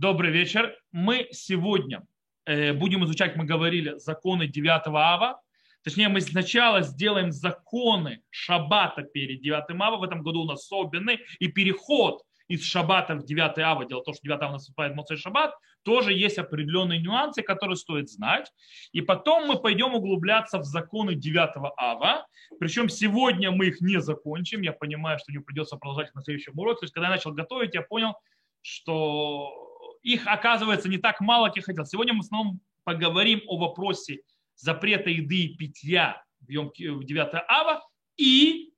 Добрый вечер. Мы сегодня э, будем изучать, мы говорили, законы 9 ава. Точнее, мы сначала сделаем законы шаббата перед 9 ава. В этом году у нас особенный. И переход из шаббата в 9 ава, дело в том, что 9 ава наступает Моцей шаббат, тоже есть определенные нюансы, которые стоит знать. И потом мы пойдем углубляться в законы 9 ава. Причем сегодня мы их не закончим. Я понимаю, что не придется продолжать на следующем уроке. То есть, когда я начал готовить, я понял, что их оказывается не так мало, как хотел. Сегодня мы в основном поговорим о вопросе запрета еды и питья в 9 ава и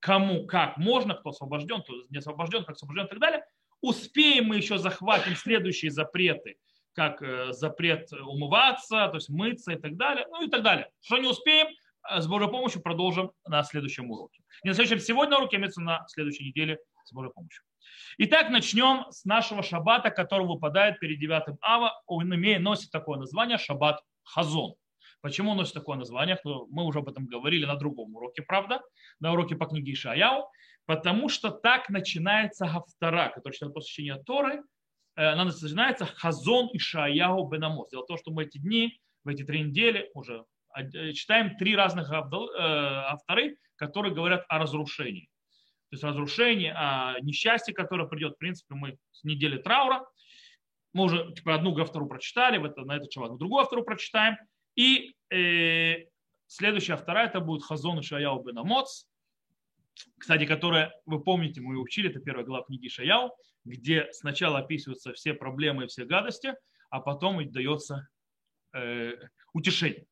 кому как можно, кто освобожден, кто не освобожден, как освобожден и так далее. Успеем мы еще захватим следующие запреты, как э, запрет умываться, то есть мыться и так далее, ну и так далее. Что не успеем, э, с Божьей помощью продолжим на следующем уроке. Не на следующем сегодня уроке, а на следующей неделе с Божьей помощью. Итак, начнем с нашего шаббата, который выпадает перед 9 ава. Он имеет, носит такое название шаббат хазон. Почему он носит такое название? Мы уже об этом говорили на другом уроке, правда? На уроке по книге Ишаяу. Потому что так начинается Гафтара, который читает посвящение Торы. Э, она начинается Хазон Ишаяу Бенамос. Дело в том, что мы эти дни, в эти три недели уже э, читаем три разных э, авторы, которые говорят о разрушении то есть разрушение, а несчастье, которое придет, в принципе, мы с недели траура, мы уже типа, одну автору прочитали, в это, на этот человек другую автору прочитаем, и э, следующая автора это будет Хазон Шаяу бен Амоц, кстати, которая, вы помните, мы учили, это первая глава книги Шаяу, где сначала описываются все проблемы и все гадости, а потом и дается э, утешение.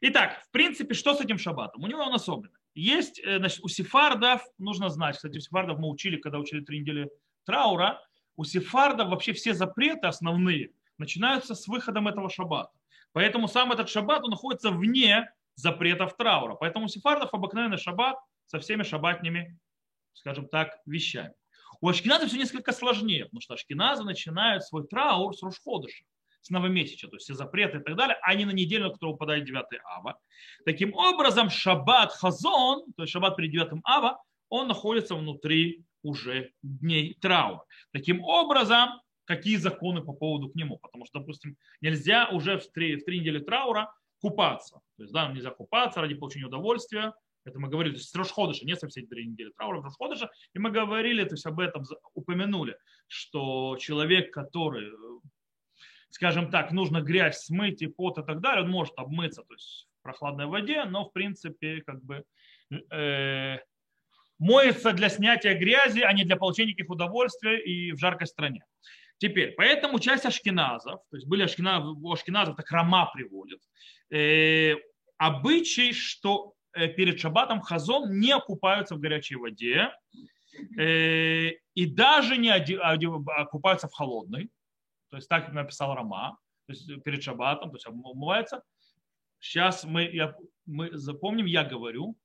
Итак, в принципе, что с этим шаббатом? У него он особенный. Есть, э, значит, у сефардов, нужно знать, кстати, у сефардов мы учили, когда учили три недели траура, у сефардов вообще все запреты основные начинаются с выходом этого шаббата. Поэтому сам этот шаббат он находится вне запретов траура. Поэтому у сефардов обыкновенный шаббат со всеми шаббатными, скажем так, вещами. У ашкеназов все несколько сложнее, потому что ашкеназы начинают свой траур с Рушходыша с новомесяча, то есть все запреты и так далее, а не на неделю, на которую выпадает 9 ава. Таким образом, шаббат хазон, то есть шаббат при 9 ава, он находится внутри уже дней траура. Таким образом, какие законы по поводу к нему? Потому что, допустим, нельзя уже в три, в три недели траура купаться. То есть, да, нельзя купаться ради получения удовольствия. Это мы говорили, то есть Рошходыша, не совсем три недели траура, Рошходыша. И мы говорили, то есть об этом упомянули, что человек, который скажем так, нужно грязь смыть и пот и так далее, он может обмыться, то есть в прохладной воде, но в принципе как бы э, моется для снятия грязи, а не для получения каких удовольствий и в жаркой стране. Теперь, поэтому часть ашкеназов, то есть были ашкеназы, у ашкеназов так Рама приводит, э, обычай, что э, перед шаббатом хазон не окупаются в горячей воде э, и даже не окупаются в холодной. То есть так, написал Рама, то есть перед шаббатом, то есть обмывается. Сейчас мы, я, мы запомним, я говорю,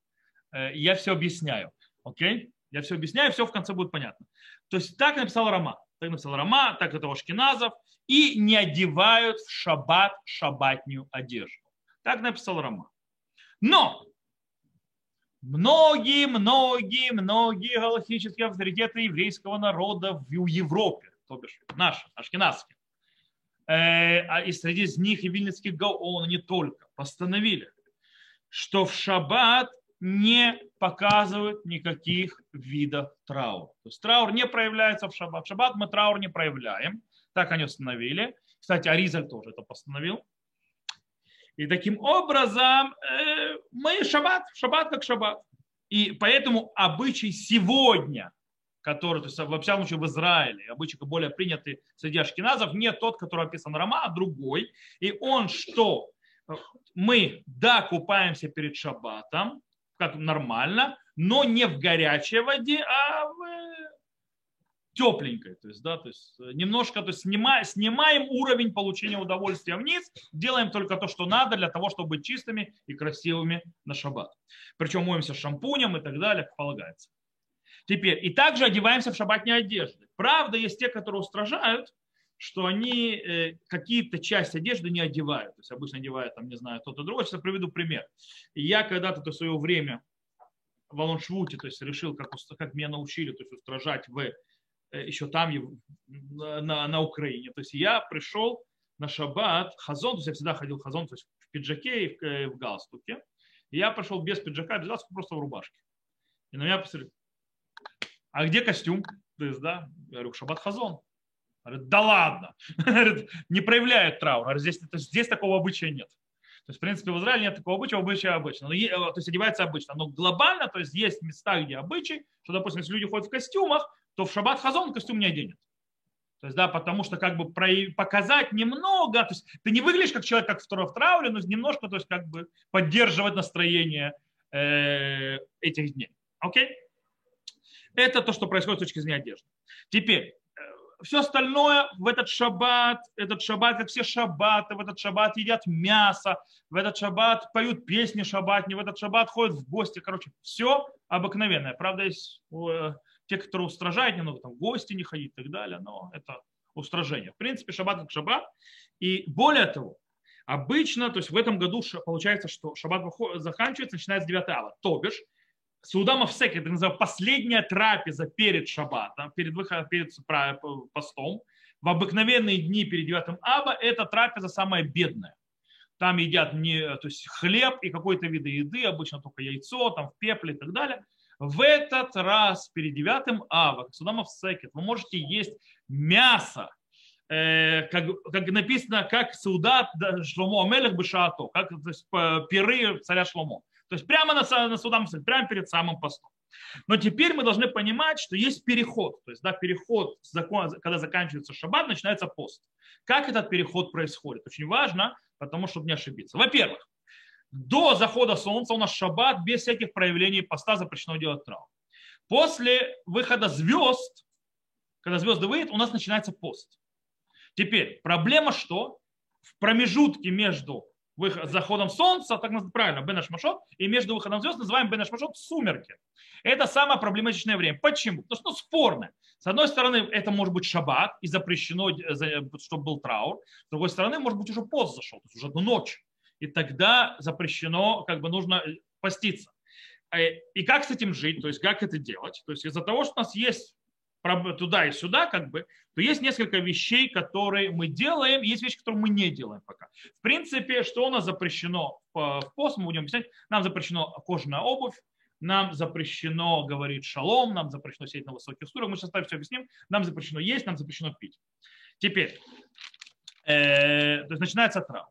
э, я все объясняю. Окей? Я все объясняю, все в конце будет понятно. То есть так написал Рама. Так написал Рама, так это Ашкиназов. И не одевают в шаббат шаббатнюю одежду. Так написал Рама. Но многие, многие, многие галактические авторитеты еврейского народа в Европе, то бишь наши, ашкенадские, и среди них и Вильнинский Гаон, не только, постановили, что в шаббат не показывают никаких видов траура. То есть траур не проявляется в шаббат. В шаббат мы траур не проявляем. Так они установили. Кстати, Аризаль тоже это постановил. И таким образом э, мы шаббат, шаббат как шаббат. И поэтому обычай сегодня который, то есть во всяком случае в Израиле, обычно более принятый среди ашкеназов, не тот, который описан Рама, а другой. И он что? Мы, да, купаемся перед шаббатом, как нормально, но не в горячей воде, а в тепленькой. То есть, да, то есть немножко то есть снимаем, снимаем уровень получения удовольствия вниз, делаем только то, что надо для того, чтобы быть чистыми и красивыми на шаббат. Причем моемся шампунем и так далее, как полагается. Теперь, и также одеваемся в шабатные одежды. Правда, есть те, которые устражают, что они э, какие-то части одежды не одевают. То есть обычно одевают, там, не знаю, то-то другое. Сейчас я приведу пример. Я когда-то в свое время в Алоншвуте, то есть решил, как, как меня научили, то есть устражать в э, еще там, на, на Украине. То есть я пришел на шаббат, хазон, то есть я всегда ходил хазон, то есть в пиджаке и в, э, в галстуке. Я пришел без пиджака, без галстука, просто в рубашке. И на меня посмотрели, а где костюм? То есть, да, я говорю, шаббат хазон. Говорит, да ладно. Говорит, не проявляет траур. Говорит, здесь, здесь такого обычая нет. То есть, в принципе, в Израиле нет такого обычая, обычая обычно. Но, то есть, одевается обычно. Но глобально, то есть, есть места, где обычай, что, допустим, если люди ходят в костюмах, то в шаббат хазон костюм не оденет. То есть, да, потому что как бы показать немного, то есть ты не выглядишь как человек, как второй в трауре, но немножко, то есть как бы поддерживать настроение э, этих дней. Окей? Это то, что происходит с точки зрения одежды. Теперь, все остальное в этот шаббат, этот шаббат, как все шаббаты, в этот шаббат едят мясо, в этот шаббат поют песни шаббатни, в этот шаббат ходят в гости. Короче, все обыкновенное. Правда, есть э, те, которые устражают немного, там, в гости не ходить и так далее, но это устражение. В принципе, шаббат как шаббат. И более того, обычно, то есть в этом году получается, что шаббат заканчивается, начинается 9 ава. То бишь, Саудама в секе, это называется последняя трапеза перед шаббатом, перед, выходом, перед постом. В обыкновенные дни перед 9 аба эта трапеза самая бедная. Там едят не, то есть хлеб и какой-то вид еды, обычно только яйцо, там в пепле и так далее. В этот раз перед 9 ава, как секет, вы можете есть мясо, э, как, как написано, как Саудат Шломо Амелех Бешато, как то есть, пиры царя Шломо. То есть прямо на, на судам, прямо перед самым постом. Но теперь мы должны понимать, что есть переход. То есть да, переход, когда заканчивается шаббат, начинается пост. Как этот переход происходит? Очень важно, потому чтобы не ошибиться. Во-первых, до захода солнца у нас шаббат без всяких проявлений поста запрещено делать траур. После выхода звезд, когда звезды выйдут, у нас начинается пост. Теперь проблема что? В промежутке между заходом солнца, так правильно, Бен Ашмашот, и между выходом звезд называем Бен Ашмашот сумерки. Это самое проблематичное время. Почему? Потому что ну, спорно. С одной стороны, это может быть шаббат, и запрещено, э, чтобы был траур. С другой стороны, может быть, уже пост зашел, то есть уже ночь. И тогда запрещено, как бы нужно э, поститься. Э, и как с этим жить, то есть как это делать? То есть из-за того, что у нас есть туда и сюда, как бы, то есть несколько вещей, которые мы делаем, и есть вещи, которые мы не делаем пока. В принципе, что у нас запрещено в пост, мы будем объяснять, нам запрещено кожаная обувь, нам запрещено говорить шалом, нам запрещено сидеть на высоких стульях, мы сейчас все объясним, нам запрещено есть, нам запрещено пить. Теперь, э, то есть начинается траур.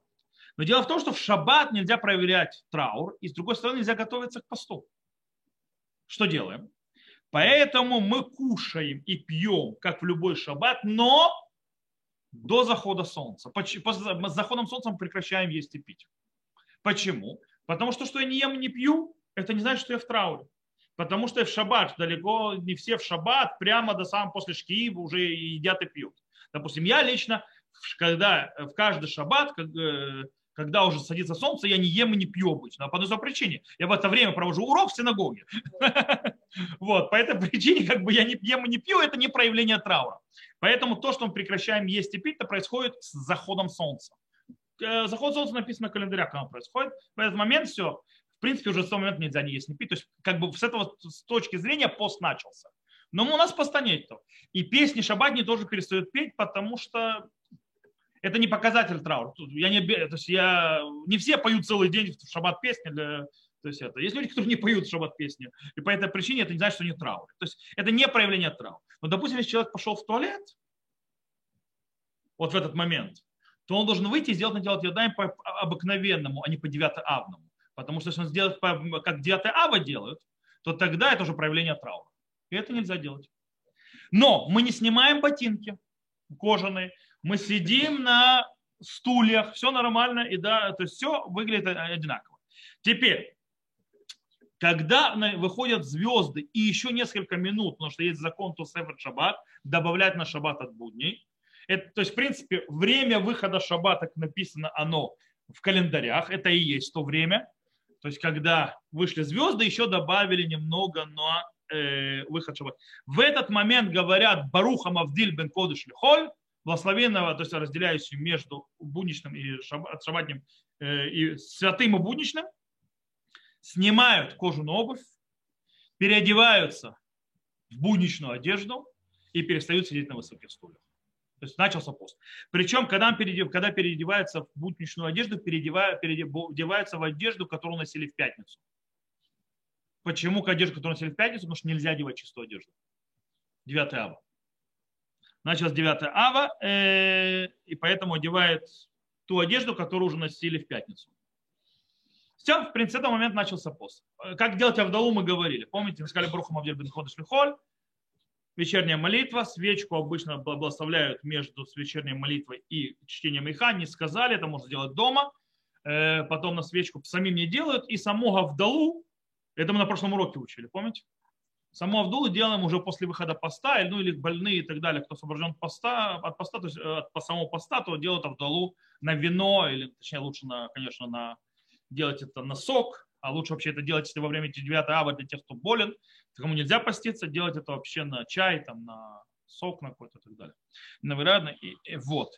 Но дело в том, что в шаббат нельзя проверять траур, и с другой стороны нельзя готовиться к посту. Что делаем? Поэтому мы кушаем и пьем, как в любой шаббат, но до захода солнца. После заходом солнца мы прекращаем есть и пить. Почему? Потому что, что я не ем не пью, это не значит, что я в трауре. Потому что я в шаббат, далеко не все в шаббат, прямо до самого после шкиива уже едят и пьют. Допустим, я лично, когда в каждый шаббат, э, когда уже садится солнце, я не ем и не пью обычно. А по одной причине. Я в это время провожу урок в синагоге. Вот, по этой причине как бы я не ем и не пью, это не проявление траура. Поэтому то, что мы прекращаем есть и пить, это происходит с заходом солнца. Э, заход солнца написано в календаре, когда происходит. В этот момент все, в принципе, уже с того момента нельзя не есть, не пить. То есть, как бы с этого с точки зрения пост начался. Но у нас поста нет. И песни шабатни тоже перестают петь, потому что это не показатель траура. Я не, то есть я, не все поют целый день в шаббат песни. Для, то есть это, есть люди, которые не поют в шаббат песни. И по этой причине это не значит, что они траур. То есть это не проявление траура. Но, допустим, если человек пошел в туалет, вот в этот момент, то он должен выйти и сделать на делать ядаем по обыкновенному, а не по 9 авному. Потому что если он сделает, по, как 9 ава делают, то тогда это уже проявление траура. И это нельзя делать. Но мы не снимаем ботинки кожаные, мы сидим на стульях, все нормально, и да, то есть все выглядит одинаково. Теперь, когда выходят звезды и еще несколько минут, потому что есть закон Тусефер Шаббат, добавлять на Шаббат от будней, это, то есть, в принципе, время выхода Шаббата, как написано оно в календарях, это и есть то время. То есть, когда вышли звезды, еще добавили немного на э, выход Шаббата. В этот момент говорят Баруха Мавдиль бен Кодыш Лихоль, благословенного, то есть разделяющим между будничным и шабатним, э, и святым и будничным, снимают кожаную обувь, переодеваются в будничную одежду и перестают сидеть на высоких стульях. То есть начался пост. Причем, когда, переодев, когда переодевается в будничную одежду, переодевается в одежду, которую носили в пятницу. Почему к одежду, которую носили в пятницу? Потому что нельзя одевать чистую одежду. 9 ава. Началось 9 ава, э, и поэтому одевает ту одежду, которую уже носили в пятницу. Все, в принципе, с этого момента начался пост. Как делать Авдалу, мы говорили. Помните, мы сказали Брухам Авдель бен Ходыш Лихоль, вечерняя молитва, свечку обычно благословляют между вечерней молитвой и чтением иха, не сказали, это можно сделать дома, э, потом на свечку самим не делают, и самого вдалу, это мы на прошлом уроке учили, помните? Саму Авдулу делаем уже после выхода поста, ну или больные и так далее, кто освобожден поста, от поста, то есть э, от самого поста, то делают Авдалу на вино, или точнее лучше, на, конечно, на, делать это на сок, а лучше вообще это делать, если во время 9 ава для тех, кто болен, кому нельзя поститься, делать это вообще на чай, там, на сок на какой-то и так далее. Наверное, и, и вот.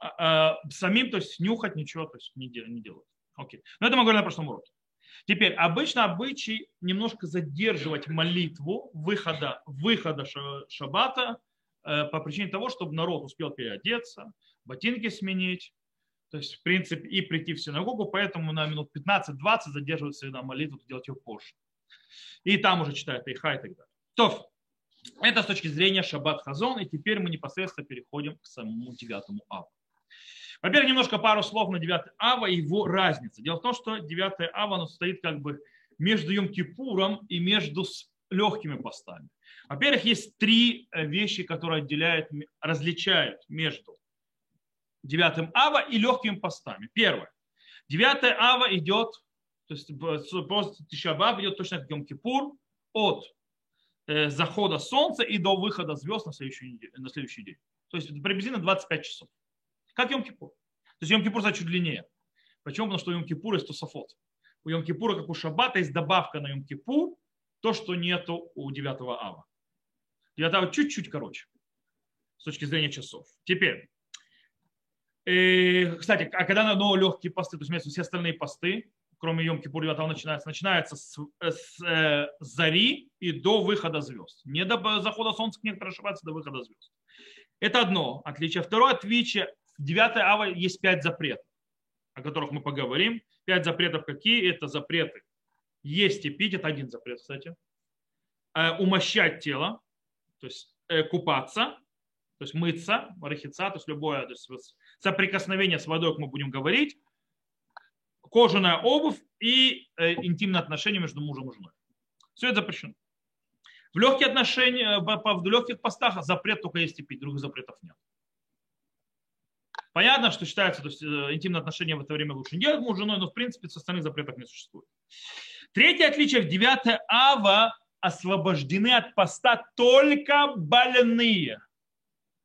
А, а, самим, то есть нюхать ничего, то есть не, не делают. Окей. Но это мы говорили на прошлом уроке. Теперь, обычно обычай немножко задерживать молитву выхода, выхода шаббата э, по причине того, чтобы народ успел переодеться, ботинки сменить, то есть, в принципе, и прийти в синагогу, поэтому на минут 15-20 задерживаться на молитву, делать ее позже. И там уже читают Иха и так далее. То, это с точки зрения Шаббат Хазон, и теперь мы непосредственно переходим к самому девятому аву. Во-первых, немножко пару слов на 9 ава и его разница. Дело в том, что 9 ава оно стоит как бы между Йом-Кипуром и между легкими постами. Во-первых, есть три э, вещи, которые отделяют, различают между 9 ава и легкими постами. Первое. 9 ава идет, то есть просто Тишабав идет точно как Йом-Кипур, от э, захода солнца и до выхода звезд на следующий, на следующий день. То есть приблизительно 25 часов. Как Йом-Кипур. То есть Йом-Кипур за чуть длиннее. Почему? Потому что у Йом-Кипура есть Тософот. У Йом-Кипура, как у Шаббата, есть добавка на Йом-Кипур, то, что нету у 9 ава. 9 ава чуть-чуть короче с точки зрения часов. Теперь, э, кстати, а когда на новые легкие посты, то есть все остальные посты, кроме Йом Кипур и начинается, начинается с, с э, зари и до выхода звезд. Не до захода солнца, некоторые ошибаются, до выхода звезд. Это одно отличие. Второе отличие, 9 ава есть пять запретов, о которых мы поговорим. Пять запретов какие? Это запреты есть и пить, это один запрет, кстати. Э, умощать тело, то есть э, купаться, то есть мыться, рахица, то есть любое то есть соприкосновение с водой, как мы будем говорить, кожаная обувь и э, интимные отношения между мужем и женой. Все это запрещено. В легкие отношения, в легких постах запрет только есть и пить, других запретов нет. Понятно, что считается, то есть э, интимные отношения в это время лучше не делать муж с женой, но в принципе с остальных запретов не существует. Третье отличие в 9 ава освобождены от поста только больные.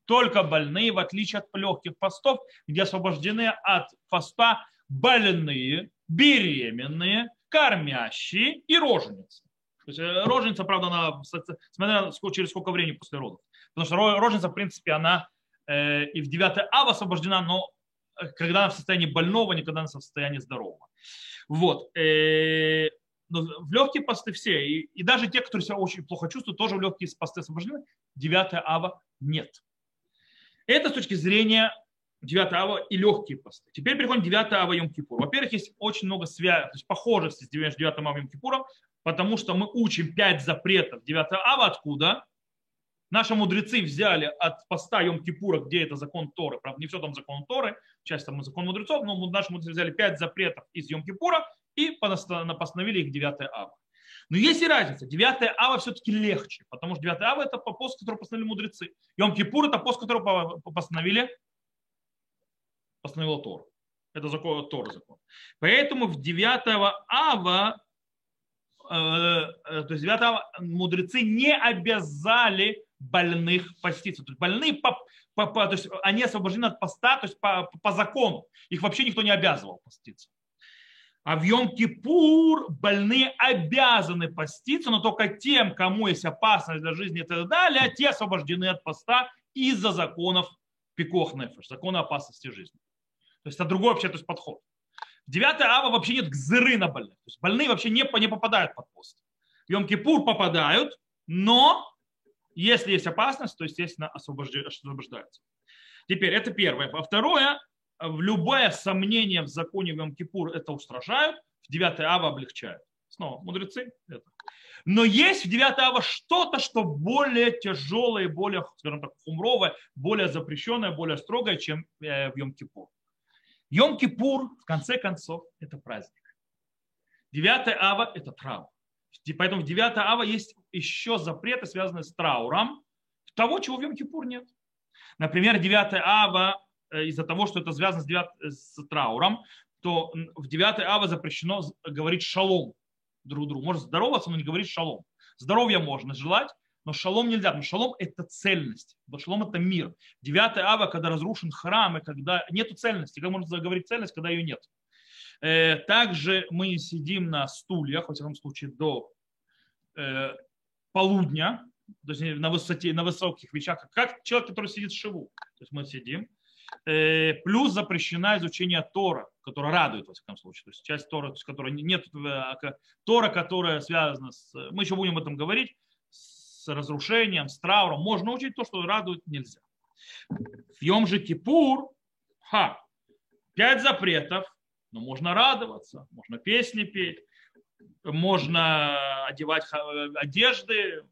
Только больные, в отличие от легких постов, где освобождены от поста больные, беременные, кормящие и роженицы. То есть э, роженица, правда, она, смотря через сколько времени после родов. Потому что роженица, в принципе, она и в 9 ава освобождена, но э, когда она в состоянии больного, никогда она в состоянии здорового. Вот. Э, но в легкие посты все, и, и даже те, которые себя очень плохо чувствуют, тоже в легкие посты освобождены. 9 ава нет. Это с точки зрения 9 ава и легкие посты. Теперь переходим к 9 ава Йом Кипур. Во-первых, есть очень много есть похожести с 9 ава Йом потому что мы учим 5 запретов 9 ава откуда? Наши мудрецы взяли от поста Йом Кипура, где это закон Торы, правда, не все там закон Торы, часть там закон мудрецов, но наши мудрецы взяли 5 запретов из Йом Кипура и постановили их 9 ава. Но есть и разница. 9 ава все-таки легче, потому что 9 ава это пост, который постановили мудрецы. Йом Кипур это пост, который постановили постановила Тор. Это закон, Тор закон. Поэтому в 9 ава, э, э, то есть 9 ава мудрецы не обязали больных поститься. То есть больные по, по, по, то есть они освобождены от поста, то есть по, по закону. Их вообще никто не обязывал поститься. А в Йом-Кипур больные обязаны поститься, но только тем, кому есть опасность для жизни и так далее, те освобождены от поста из-за законов пикох нефеш, закона опасности жизни. То есть это другой вообще то есть подход. В 9 ава вообще нет гзыры на больных. То есть больные вообще не, не попадают под пост. В Йом-Кипур попадают, но Если есть опасность, то, естественно, освобождается. Теперь, это первое. А второе, любое сомнение в законе в Йом-Кипур это устражают, в 9 ава облегчают. Снова, мудрецы это. Но есть в 9 ава что-то, что более тяжелое, более, скажем так, хумровое, более запрещенное, более строгое, чем э, в Йом-Кипур. Йом-Кипур, в конце концов, это праздник. 9 ава – это траур. Поэтому в 9 ава есть еще запреты, связанные с трауром, того, чего в Йом-Кипур нет. Например, 9 ава, э, из-за того, что это связано с, 9, с трауром, то в 9 ава запрещено говорить шалом друг другу. Можно здороваться, но не говорить шалом. Здоровья можно желать, но шалом нельзя, потому что шалом – это цельность, шалом – это мир. 9 ава, когда разрушен храм, и когда нет цельности, как можно говорить цельность, когда ее нет. Э, также мы сидим на стульях, во всяком случае, до э, полудня, то на, высоте, на высоких вещах, как человек, который сидит в шиву. То есть мы сидим. Э, плюс запрещено изучение Тора, которое радует, во всяком случае. То есть часть Тора, то есть, которая нет, Тора, которая связана с, мы еще будем об этом говорить, с разрушением, с трауром. Можно учить то, что радует нельзя. В Йом же Кипур, ха, пять запретов, но можно радоваться, можно песни петь, можно одевать одежды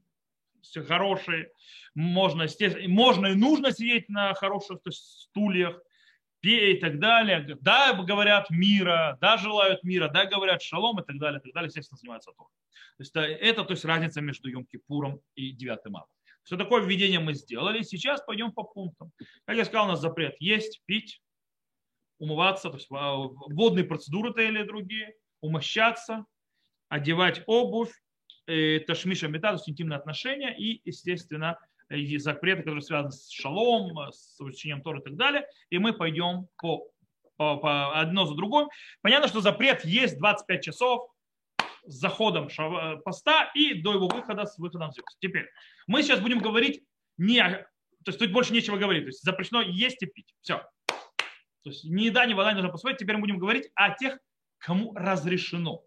хорошие, можно, можно и нужно сидеть на хороших стульях, пей и так далее. Да, говорят мира, да, желают мира, да, говорят шалом и так далее, и так далее, естественно, занимаются Торой. То есть это то есть разница между Йом-Кипуром и 9 ава. Все такое введение мы сделали. Сейчас пойдем по пунктам. Как я сказал, у нас запрет есть, пить, умываться, то есть водные процедуры то или другие, умощаться, одевать обувь, э, ташмиша мета, то есть интимные отношения и, естественно, и запреты, которые связаны с шалом, с учением Тора и так далее. И мы пойдем по, по, по одно за другим. Понятно, что запрет есть 25 часов с заходом поста и до его выхода с выходом звезд. Теперь мы сейчас будем говорить не то есть тут больше нечего говорить. То есть запрещено есть и пить. Все. То есть ни еда, ни вода не нужно посмотреть. Теперь мы будем говорить о тех, кому разрешено.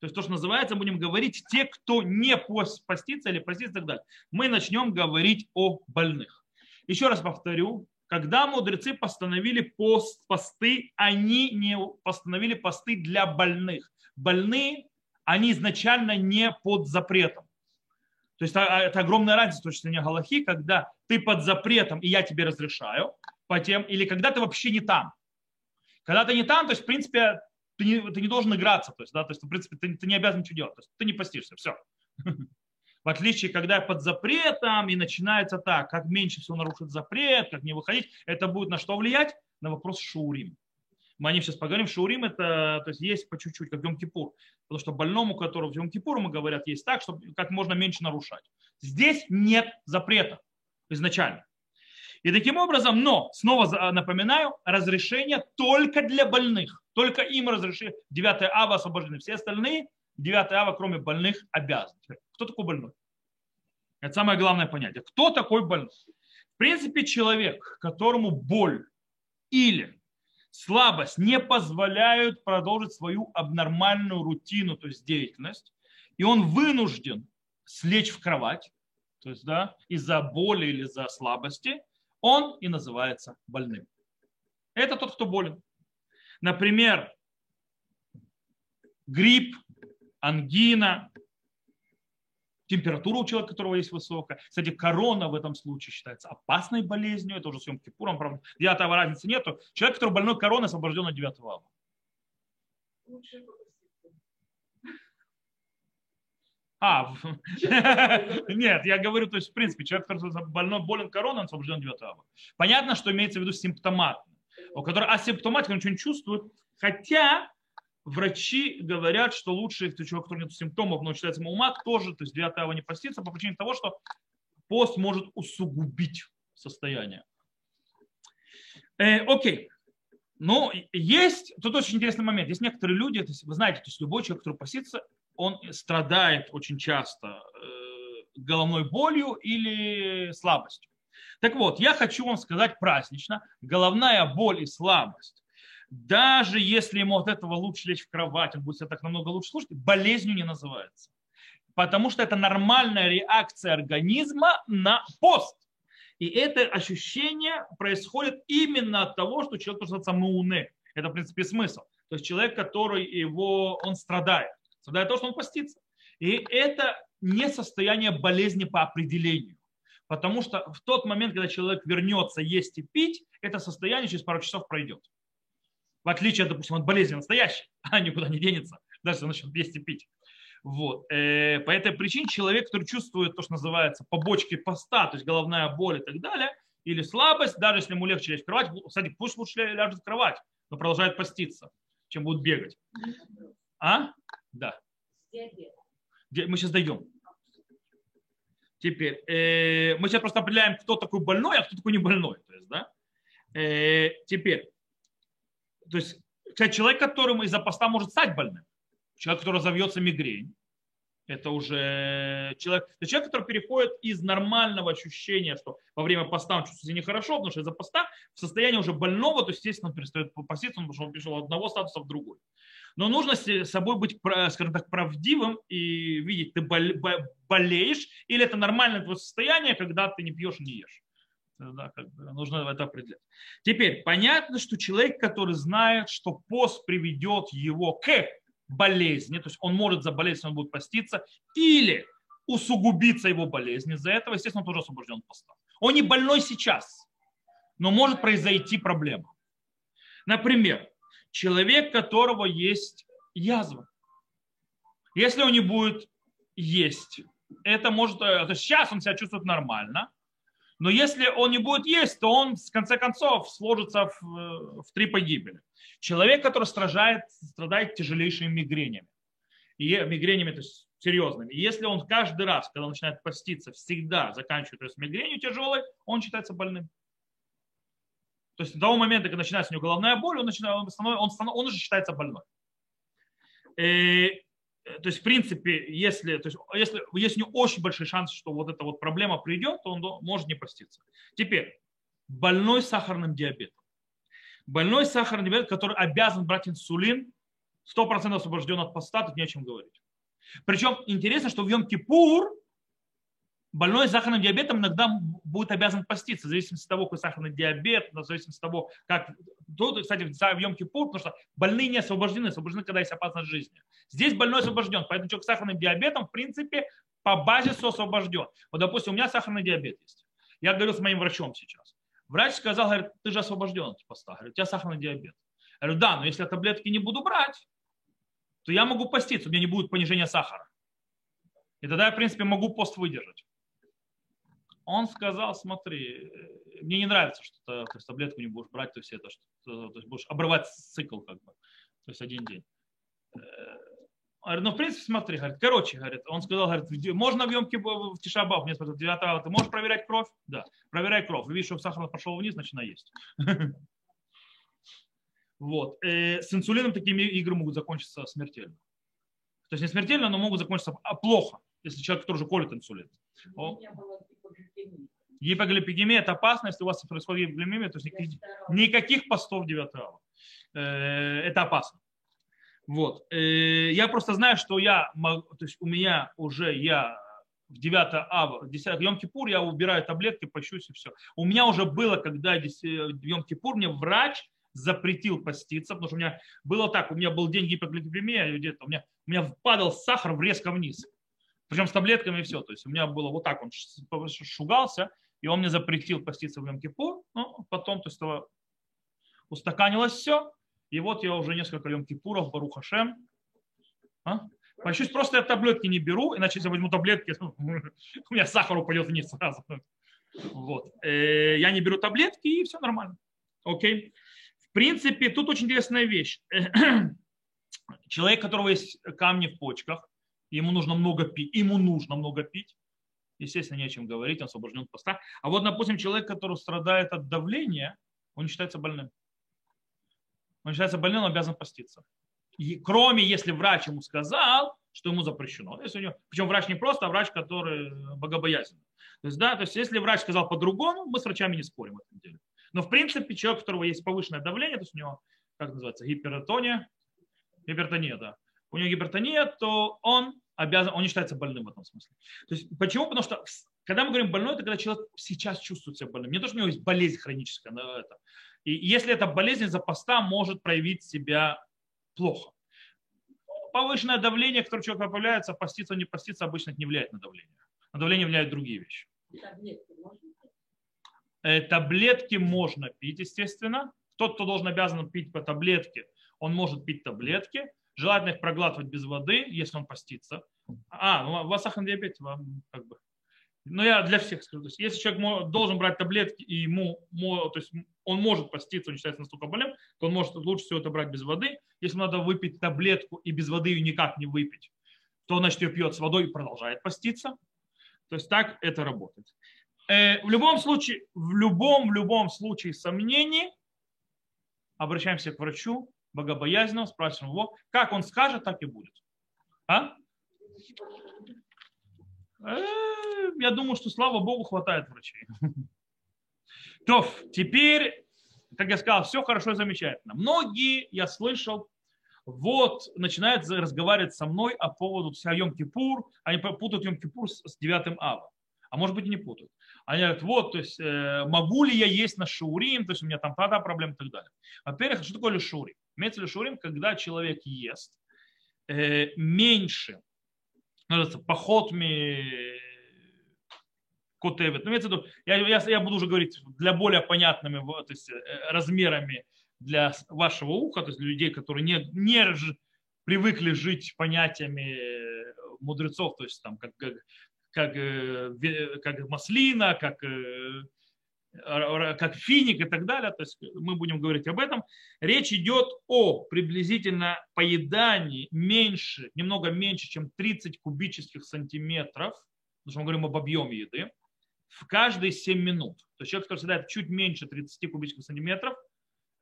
То есть то, что называется, будем говорить те, кто не постится или постится и так далее. Мы начнем говорить о больных. Еще раз повторю, когда мудрецы постановили пост, посты, они не постановили посты для больных. Больные, они изначально не под запретом. То есть а, это огромная разница точки зрения Галахи, когда ты под запретом, и я тебе разрешаю, по тем, или когда ты вообще не там. Когда ты не там, то есть, в принципе, ты не, ты не должен играться, то есть, да, то есть, в принципе, ты, ты не обязан ничего делать, то есть, ты не постишься, все. В отличие, когда под запретом и начинается так, как меньше всего нарушить запрет, как не выходить, это будет на что влиять? На вопрос шаурим. Мы о ним сейчас поговорим. Шаурим это, то есть есть по чуть-чуть, как Йом-Кипур. Потому что больному, которого в Йом-Кипур, мы говорят, есть так, чтобы как можно меньше нарушать. Здесь нет запрета изначально. И таким образом, но, снова напоминаю, разрешение только для больных. Только им разрешили. 9 ава освобождены. Все остальные 9 ава, кроме больных, обязаны. Кто такой больной? Это самое главное понятие. Кто такой больной? В принципе, человек, которому боль или слабость не позволяют продолжить свою абнормальную рутину, то есть деятельность, и он вынужден слечь в кровать, то есть да, из-за боли или из-за слабости, он и называется больным. Это тот, кто болен. Например, грипп, ангина, температура у человека, у которого есть высокая. Кстати, корона в этом случае считается опасной болезнью. Это уже съемки Кипуром, правда. Девятого разницы нету. Человек, который больной короной, освобожден от девятого ава. А, нет, я говорю, то есть, в принципе, человек, который больной, болен короной, он освобожден от девятого ава. Понятно, что имеется в виду симптоматно. У которого асимптоматика, ничего не чувствует. Хотя врачи говорят, что лучше, если у который нет симптомов, но считается маумат, тоже, то есть 9 ава не поститься по причине того, что пост может усугубить состояние. Э, окей. Но есть, тут очень интересный момент. Есть некоторые люди, то есть, вы знаете, то есть любой человек, который постится, он страдает очень часто э, головной болью или слабостью. Так вот, я хочу вам сказать празднично, головная боль и слабость даже если ему от этого лучше лечь в кровать, он будет себя так намного лучше слушать, болезнью не называется. потому что это нормальная реакция организма на пост. И это ощущение происходит именно от того, что человек называется мауне. Это, в принципе, смысл. То есть человек, который его, он страдает. Страдает то, что он постится. И это не состояние болезни по определению. Потому что в тот момент, когда человек вернется есть и пить, это состояние через пару часов пройдет. В отличие, допустим, от болезни настоящей, она никуда не денется, даже если начнет есть и пить. Вот. Э, по этой причине человек, который чувствует то, что называется побочки поста, то есть головная боль и так далее, или слабость, даже если ему легче лечь в кровать, кстати, пусть лучше ляжет в кровать, но продолжает поститься, чем будет бегать. А? Да. Мы сейчас дойдем. Теперь, э, мы сейчас просто определяем, кто такой больной, а кто такой не больной. То есть, да? э, теперь, то есть, кстати, человек, которому из-за поста может стать больным, человек, который разовьется мигрень, это уже человек, это человек, который переходит из нормального ощущения, что во время поста он чувствует себя нехорошо, потому что из-за поста в состояние уже больного, то, естественно, он перестает поститься, потому что он перешел от одного статуса в другой. Но нужно с собой быть, скажем так, правдивым и видеть, ты болеешь, или это нормальное твое состояние, когда ты не пьешь не ешь. Да, как бы нужно это определять. Теперь, понятно, что человек, который знает, что пост приведет его к болезни, то есть он может заболеть, если он будет поститься, или усугубиться его болезнь. Из-за этого, естественно, он тоже освобожден от поста. Он не больной сейчас, но может произойти проблема. Например, человек, которого есть язва. Если он не будет есть, это может... Э, то есть сейчас он себя чувствует нормально, но если он не будет есть, то он в конце концов сложится в, э, в три погибели. Человек, который страдает, страдает тяжелейшими мигренями. И мигренями, то есть серьезными. И если он каждый раз, когда он начинает поститься, всегда заканчивает то есть мигренью тяжелой, он считается больным. То есть до того момента, когда начинается у него головная боль, он, начинает, он, он, он уже считается больной. Э, то есть, в принципе, если, то есть, если есть у него очень большой шанс, что вот эта вот проблема придет, то он может не поститься. Теперь, больной сахарным диабетом. Больной сахарный диабет, который обязан брать инсулин, 100% освобожден от поста, тут не о чем говорить. Причем интересно, что в Йом-Кипур больной с сахарным диабетом иногда будет обязан поститься, в зависимости от того, какой сахарный диабет, в зависимости от того, как... Тут, кстати, в Йом-Кипур, потому что больные не освобождены, освобождены, когда есть опасность жизни. Здесь больной освобожден, поэтому человек с сахарным диабетом, в принципе, по базису освобожден. Вот, допустим, у меня сахарный диабет есть. Я говорю с моим врачом сейчас. Врач сказал, говорит, ты же освобожден от поста. Говорит, у тебя сахарный диабет. Я говорю, да, но если я таблетки не буду брать, то я могу поститься, у меня не будет понижения сахара. И тогда я, в принципе, могу пост выдержать он сказал, смотри, мне не нравится, что ты то есть, таблетку не будешь брать, то есть это, что, то есть будешь обрывать цикл как бы, то есть один день. Э, говорит, ну, в принципе, смотри, говорит, короче, говорит, он сказал, говорит, можно в Йомке в Тишабав, мне спрашивают, 9 ты можешь проверять кровь? Да, проверяй кровь. Видишь, что сахар пошел вниз, начинай есть. Вот. Э, с инсулином такие игры могут закончиться смертельно. То есть не смертельно, но могут закончиться а плохо, если человек тоже колет инсулин. У меня было Гипоглипидемия – это опасно, если у вас происходит гипоглипидемия, то есть никаких, никаких постов 9 ава. Э, это опасно. Вот. Э, я просто знаю, что я, то есть у меня уже я в 9 ава, в 10 Йом Кипур я убираю таблетки, пощусь и все. У меня уже было, когда в Йом Кипур мне врач запретил поститься, потому что у меня было так, у меня был день гипогликемия, где-то у меня, у меня падал сахар резко вниз. Причем с таблетками и все. То есть у меня было вот так, он шугался, и он мне запретил поститься в Йом-Кипур. Ну, потом, то есть, устаканилось все. И вот я уже несколько Йом-Кипуров, Баруха Шем. А? Почусь, просто я таблетки не беру, иначе если я возьму таблетки, у меня сахар упадет вниз сразу. Вот. Э, я не беру таблетки, и все нормально. Окей. В принципе, тут очень интересная вещь. Человек, у которого есть камни в почках, ему нужно много пить, ему нужно много пить, естественно, не о чем говорить, он освобожден от поста. А вот, допустим, человек, который страдает от давления, он считается больным. Он считается больным, он обязан поститься. И, кроме, если врач ему сказал, что ему запрещено. Если у него, причем врач не просто, а врач, который богобоязненный. То есть, да, то есть, если врач сказал по-другому, мы с врачами не спорим в этом деле. Но, в принципе, человек, у которого есть повышенное давление, то есть у него, как называется, гипертония, гипертония, да, у него гипертония, то он обязан, он не считается больным в этом смысле. То есть, почему? Потому что когда мы говорим больной, это когда человек сейчас чувствует себя больным. Не то, что у него есть болезнь хроническая, но это. И если эта болезнь из-за поста может проявить себя плохо. Повышенное давление, которое у человека появляется, поститься, не поститься, обычно это не влияет на давление. На давление влияют другие вещи. Э, таблетки можно пить, естественно. Тот, кто должен обязан пить по таблетке, он может пить таблетки. Желательно их проглатывать без воды, если он постится. А, ну у вас диабет, вам как бы. Но я для всех скажу. То есть, если человек должен брать таблетки, и ему, то есть он может поститься, он считается настолько больным, то он может лучше всего это брать без воды. Если надо выпить таблетку и без воды ее никак не выпить, то значит ее пьет с водой и продолжает поститься. То есть так это работает. Э, в любом случае, в любом, в любом случае сомнений обращаемся к врачу, богобоязненного, спрашиваем его, как он скажет, так и будет. А? Э, я думаю, что, слава Богу, хватает врачей. То, теперь, как я сказал, все хорошо и замечательно. Многие, я слышал, вот начинают разговаривать со мной о поводу Йом-Кипур, они путают Йом-Кипур с 9 ава. А может быть и не путают. Они говорят, вот, то есть, э, могу ли я есть на шаурим, то есть у меня там та проблема и так далее. Во-первых, что такое шаурим? Имеется ли шаурим, когда человек ест э, меньше, называется, поход ми котевит. Ну, в виду, я, я, я буду уже говорить для более понятными то есть, э, размерами для вашего уха, то есть для людей, которые не, не привыкли жить понятиями мудрецов, то есть там как, как как, э, как маслина, как, э, как финик и так далее. То есть мы будем говорить об этом. Речь идет о приблизительно поедании меньше, немного меньше, чем 30 кубических сантиметров, потому что мы говорим об объеме еды, в каждые 7 минут. То есть человек, который съедает чуть меньше 30 кубических сантиметров,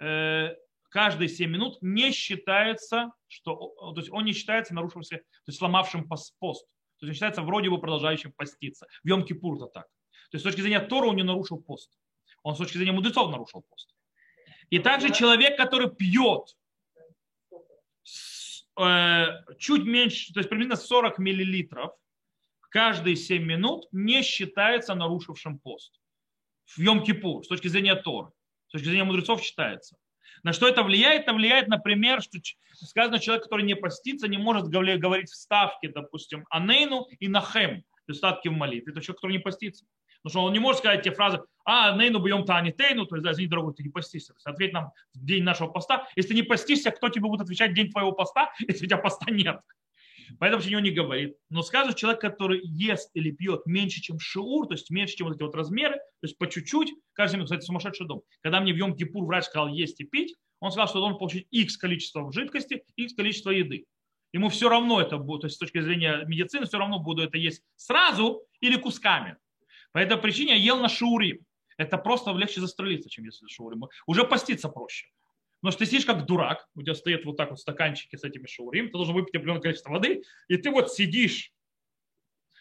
э, каждые 7 минут не считается, что, то есть он не считается нарушившим, то есть сломавшим пост. То есть считается вроде бы продолжающим поститься. В Йом-Кипур это так. То есть с точки зрения Тора он не нарушил пост. Он с точки зрения мудрецов нарушил пост. И также человек, который пьет э, чуть меньше, то есть примерно 40 миллилитров каждые 7 минут не считается нарушившим пост. В Йом-Кипур, с точки зрения Тора. С точки зрения мудрецов считается. На что это влияет? Это влияет, например, что сказано, человек, который не постится, не может говорить вставки, допустим, анейну и нахем, вставки в молитве. Это человек, который не постится. Потому что он не может сказать те фразы, а, нейну бьем тани тейну, то есть, да, извини, дорогой, ты не постишься. То есть, ответь нам в день нашего поста. Если ты не постишься, кто тебе будет отвечать в день твоего поста, если у тебя поста нет? Поэтому ничего не говорит. Но скажет человек, который ест или пьет меньше, чем шиур, то есть меньше, чем вот эти вот размеры, то есть по чуть-чуть, кажется, кстати, сумасшедший дом. Когда мне в Йом Кипур врач сказал есть и пить, он сказал, что он должен получить x количество жидкости, x количество еды. Ему все равно это будет, то есть с точки зрения медицины, все равно буду это есть сразу или кусками. По этой причине я ел на шаурим. Это просто легче застрелиться, чем если шаурим. Уже поститься проще. Но что ты сидишь как дурак, у тебя стоят вот так вот стаканчики с этими шаурим, ты должен выпить определенное количество воды, и ты вот сидишь,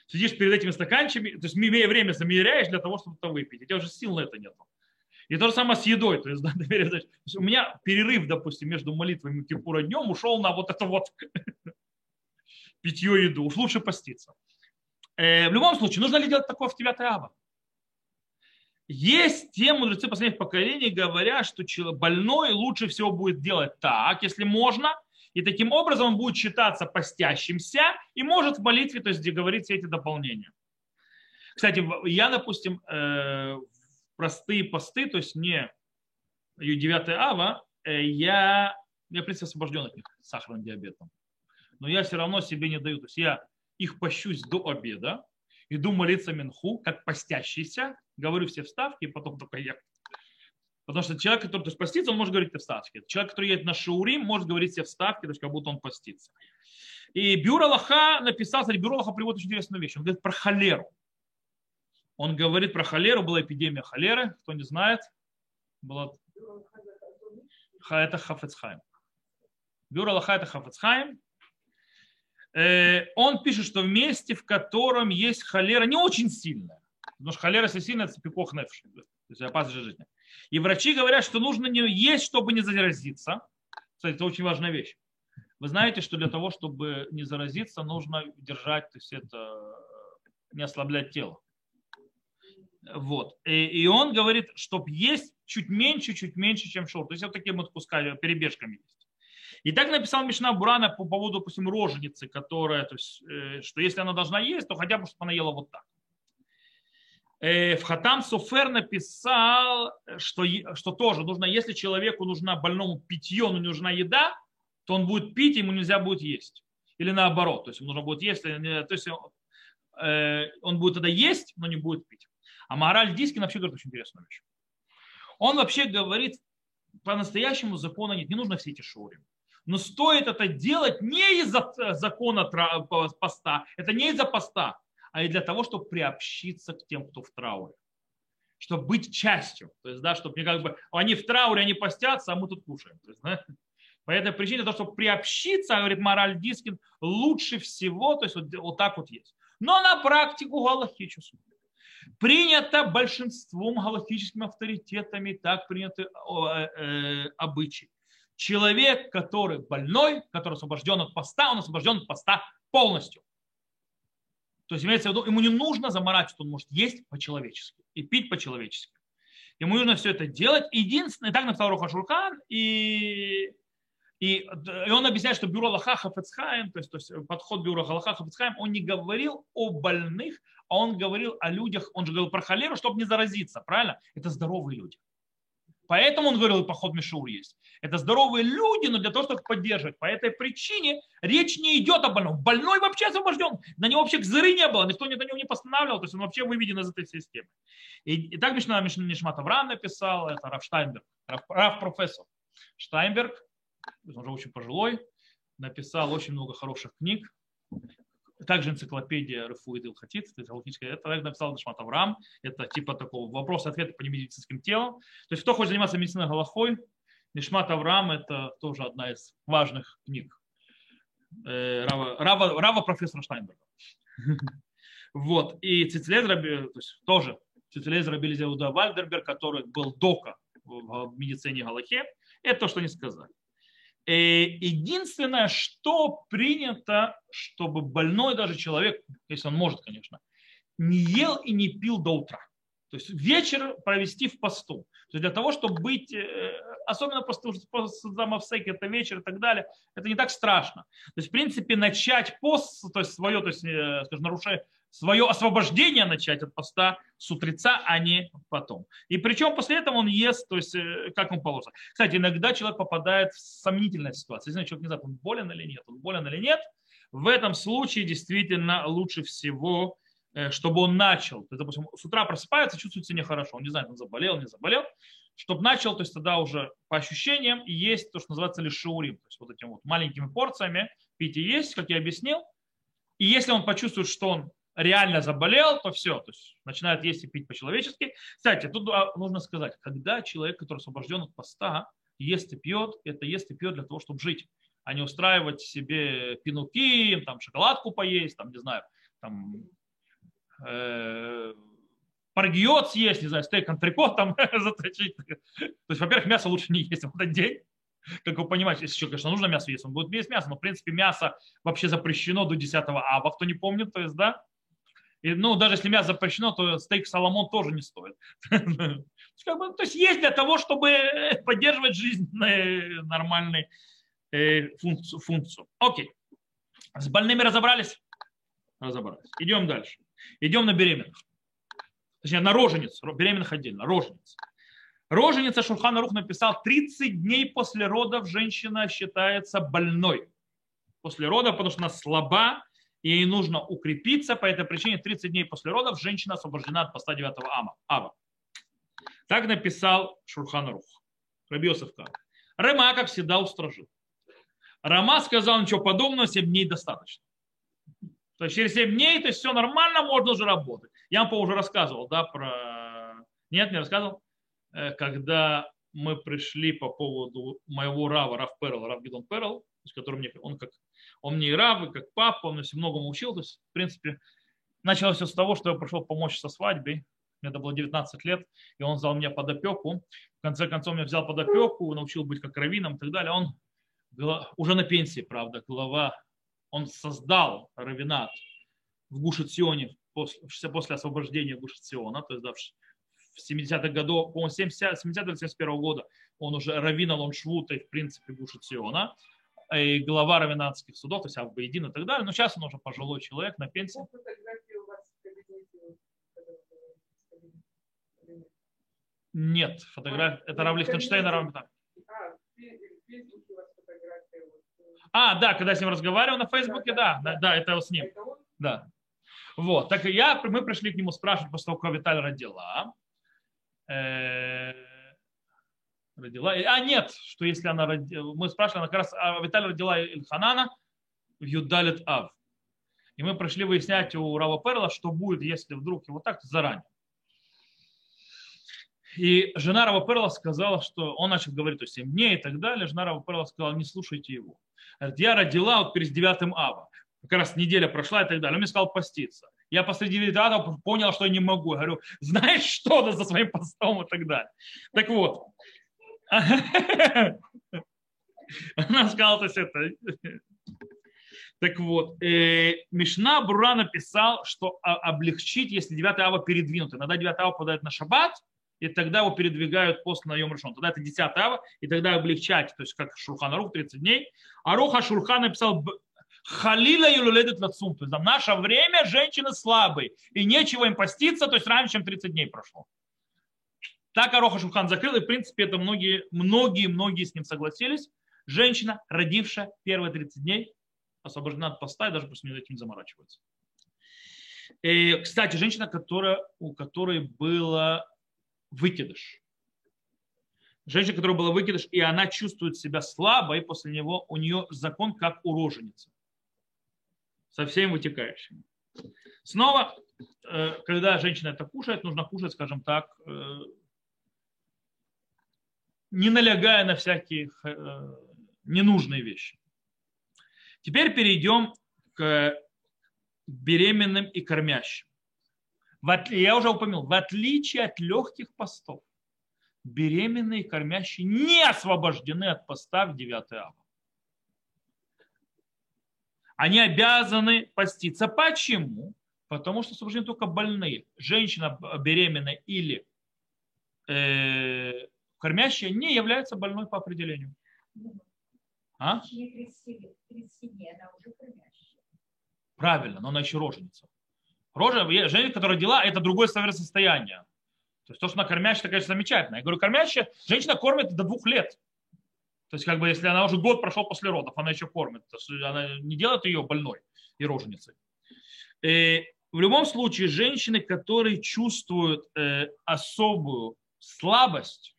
сидишь перед этими стаканчиками, то есть имея время замеряешь для того, чтобы это выпить. У тебя уже сил на это нет. И то же самое с едой. То есть, да, то есть у меня перерыв, допустим, между молитвами Кипура днем ушел на вот это вот питье еду. Уж лучше поститься. Э, в любом случае, нужно ли делать такое в 9 ава? Есть те мудрецы последних поколений, говорят, что больной лучше всего будет делать так, если можно, и таким образом он будет считаться постящимся и может в молитве, то есть говорить все эти дополнения. Кстати, я, допустим, э, простые посты, то есть не 9 ава, э, я, я, в принципе, освобожден от них сахарным диабетом. Но я все равно себе не даю. То есть я их пощусь до обеда, иду молиться Минху, как постящийся, говорю все вставки, и потом только я. Потому что человек, который то есть, постится, он может говорить все вставки. Человек, который едет на шаурим, может говорить все вставки, то есть как будто он постится. И Бюро Лаха написал, кстати, Бюро Лаха приводит очень интересную вещь. Он говорит про холеру. Он говорит про холеру, была эпидемия холеры, кто не знает. Была... Это Хафецхайм. Бюро Лаха это Хафецхайм. Э, он пишет, что в месте, в котором есть холера, не очень сильная, потому что холера, если сильная, это пикох нефши, то есть опасность жизни. И врачи говорят, что нужно не есть, чтобы не заразиться. Кстати, это очень важная вещь. Вы знаете, что для того, чтобы не заразиться, нужно держать, то есть это не ослаблять тело. Вот. И, и он говорит, чтобы есть чуть меньше, чуть меньше, чем шур. То есть вот такими вот кусками, перебежками есть. И так написал Мишна Бурана по поводу, допустим, роженицы, которая, то есть, э, что если она должна есть, то хотя бы, чтобы она ела вот так. Э, в Хатам Суфер написал, что, что тоже нужно, если человеку нужна больному питье, но не нужна еда, то он будет пить, ему нельзя будет есть. Или наоборот, то есть ему нужно будет есть, то есть э, он будет тогда есть, но не будет пить. А мораль Дискин вообще говорит очень интересную вещь. Он вообще говорит, по-настоящему закона нет, не нужно все эти шоуры. Но стоит это делать не из-за закона поста, это не из-за поста, а и для того, чтобы приобщиться к тем, кто в трауре. Чтобы быть частью. То есть, да, чтобы не как бы они в трауре, они постятся, а мы тут кушаем. То есть, да, по этой причине, то, чтобы приобщиться, говорит Мораль Дискин, лучше всего, то есть вот, вот так вот есть. Но на практику галахическую. Принято большинством галактическими авторитетами, так приняты э, э, обычаи. Человек, который больной, который освобожден от поста, он освобожден от поста полностью. То есть имеется в виду, ему не нужно заморачиваться, он может есть по-человечески и пить по-человечески. Ему нужно все это делать. Единственное, так написал Руха Шуркан, и, и, и он объясняет, что бюро Лаха Хафецхайм, то есть, то есть подход бюро Лаха Хафецхайм, он не говорил о больных, а он говорил о людях, он же говорил про холеру, чтобы не заразиться, правильно? Это здоровые люди. Поэтому он говорил, поход Мишур есть. Это здоровые люди, но для того, чтобы поддерживать. По этой причине речь не идет о больном. Больной вообще освобожден. На него вообще кзыры не было, никто на него не постанавливал, то есть он вообще выведен из этой системы. И, и так Мишна Нишмат Авраам написал, это Раф Штайнберг, Раф, Раф профессор Штайнберг, он уже очень пожилой, написал очень много хороших книг, также энциклопедия Рефу и Дилхатит, это галактическая, это написал Дашмат Авраам, это типа такого вопрос-ответа по немедицинским телам. То есть кто хочет заниматься медициной Галахой, Нишмат Авраам это тоже одна из важных книг э, Рава, Рава, Рава профессора Штайнберга. Вот. И Цицелез то есть тоже Цицелез Раби Зеуда Вальдерберг, который был дока в медицине Галахе, это то, что они сказали. И единственное, что принято, чтобы больной даже человек, если он может, конечно, не ел и не пил до утра. То есть вечер провести в посту. То есть для того, чтобы быть, э, особенно после замовсеки, это вечер и так далее, это не так страшно. То есть, в принципе, начать пост, то есть свое, то есть, э, скажем, нарушая свое освобождение начать от поста с утреца, а не потом. И причем после этого он ест, то есть э, как он положено. Кстати, иногда человек попадает в сомнительную ситуацию. Если человек не знает, он болен или нет, он болен или нет, в этом случае действительно лучше всего, э, чтобы он начал. То есть, допустим, с утра просыпается, чувствует себя нехорошо, он не знает, он заболел, не заболел, чтобы начал, то есть тогда уже по ощущениям есть то, что называется лишаурим, то есть вот этими вот маленькими порциями пить и есть, как я объяснил. И если он почувствует, что он реально заболел, то все, то есть начинает есть и пить по-человечески. Кстати, тут а, нужно сказать, когда человек, который освобожден от поста, ест и пьет, это ест и пьет для того, чтобы жить, а не устраивать себе пинуки, там шоколадку поесть, там, не знаю, там, э, паргиот съесть, не знаю, стейк антрикот там заточить. То есть, во-первых, мясо лучше не есть в этот день, как вы понимаете, если еще, конечно, нужно мясо есть, он будет есть мясо, но, в принципе, мясо вообще запрещено до 10 ава, кто не помнит, то есть, да, и, ну, даже если мясо запрещено, то стейк Соломон тоже не стоит. То есть есть для того, чтобы поддерживать жизнь нормальной э, функцию. Окей. С больными разобрались? Разобрались. Идем дальше. Идем на беременных. Точнее, на рожениц. Беременных отдельно. Рожениц. Роженица Шурхана Рух написал, 30 дней после родов женщина считается больной. После рода, потому что она слаба, и ей нужно укрепиться. По этой причине 30 дней после родов женщина освобождена от поста 9 ама, ава. Так написал Шурхан Рух. Рабиосов. Рема, как всегда, устражил. Рама сказал, ничего подобного, 7 дней достаточно. То есть через 7 дней, то есть все нормально, можно уже работать. Я вам уже рассказывал, да, про... Нет, не рассказывал? Э, когда мы пришли по поводу моего Рава, Рав Перл, Рав Гидон Перл, с которым мне, он как он мне и рав, и как папа, он все многому учил. То есть, в принципе, началось все с того, что я пришел помочь со свадьбой. Мне это было 19 лет, и он взял меня под опеку. В конце концов, меня взял под опеку, научил быть как раввином и так далее. Он уже на пенсии, правда, глава, он создал равинат в Гушетсионе после, после освобождения Гушетсиона, то есть да, в 70-х годах, по-моему, 70 71 года он уже раввина Лоншвута и, в принципе, Гушетсиона, и глава равинатских судов, то есть Авбаедин и так далее, но сейчас он уже пожилой человек на пенсии. Нет, фотография. Это Рав Лихтенштейн, Рав А, да, когда я с ним разговаривал на Фейсбуке, да, да, да, это с ним. Да. Вот, так я, мы пришли к нему спрашивать после того, как Виталь родила. Э, родила. А нет, что если она родила, мы спрашивали, она как раз, а Виталь родила Ильханана в Юдалит Ав. И мы пришли выяснять у Рава Перла, что будет, если вдруг его так заранее. И жена Рава Перла сказала, что он начал говорить о семье и так далее. Жена Рава Перла сказала, не слушайте его. Говорит, я родила вот перед 9 ава. Как раз неделя прошла и так далее. Он мне сказал поститься. Я посреди 9 ава понял, что я не могу. Я говорю, знаешь что за своим постом и так далее. Так вот. Она сказала, то есть это... Так вот, э, Мишна Бура написал, что облегчить, если 9 ава передвинут. Иногда 9 ава подает на шаббат, и тогда его передвигают пост на Йом. Тогда это 10 ава, и тогда облегчать, то есть как Шурхан Арух 30 дней. А Руха Шурхан написал Халила юлуледет лацум. То есть в наше время женщины слабые, и нечего им поститься, то есть раньше, чем 30 дней прошло. Так Ароха Шурхан закрыл, и в принципе это многие, многие, многие с ним согласились. Женщина, родившая первые 30 дней, освобождена от поста, и даже просто не этим заморачивается. И, кстати, женщина, которая, у которой было выкидыш. Женщина, которая была выкидыш, и она чувствует себя слабой, после него у нее закон как у роженицы. Со всеми вытекающими. Снова, э, когда женщина это кушает, нужно кушать, скажем так, э, не налягая на всякие э, ненужные вещи. Теперь перейдем к беременным и кормящим я уже упомянул, в отличие от легких постов, беременные и кормящие не освобождены от поста в 9 ава. Они обязаны поститься. Почему? Потому что освобождены только больные. Женщина беременная или э, кормящая не является больной по определению. А? Правильно, но она еще роженица. Рожа, женщина, которая родила, это другое состояние. То есть то, что она кормящая, это, конечно, замечательно. Я говорю, кормящая, женщина кормит до двух лет. То есть, как бы, если она уже год прошел после родов, она еще кормит. То есть, она не делает ее больной и роженицей. И э, в любом случае, женщины, которые чувствуют э, особую слабость,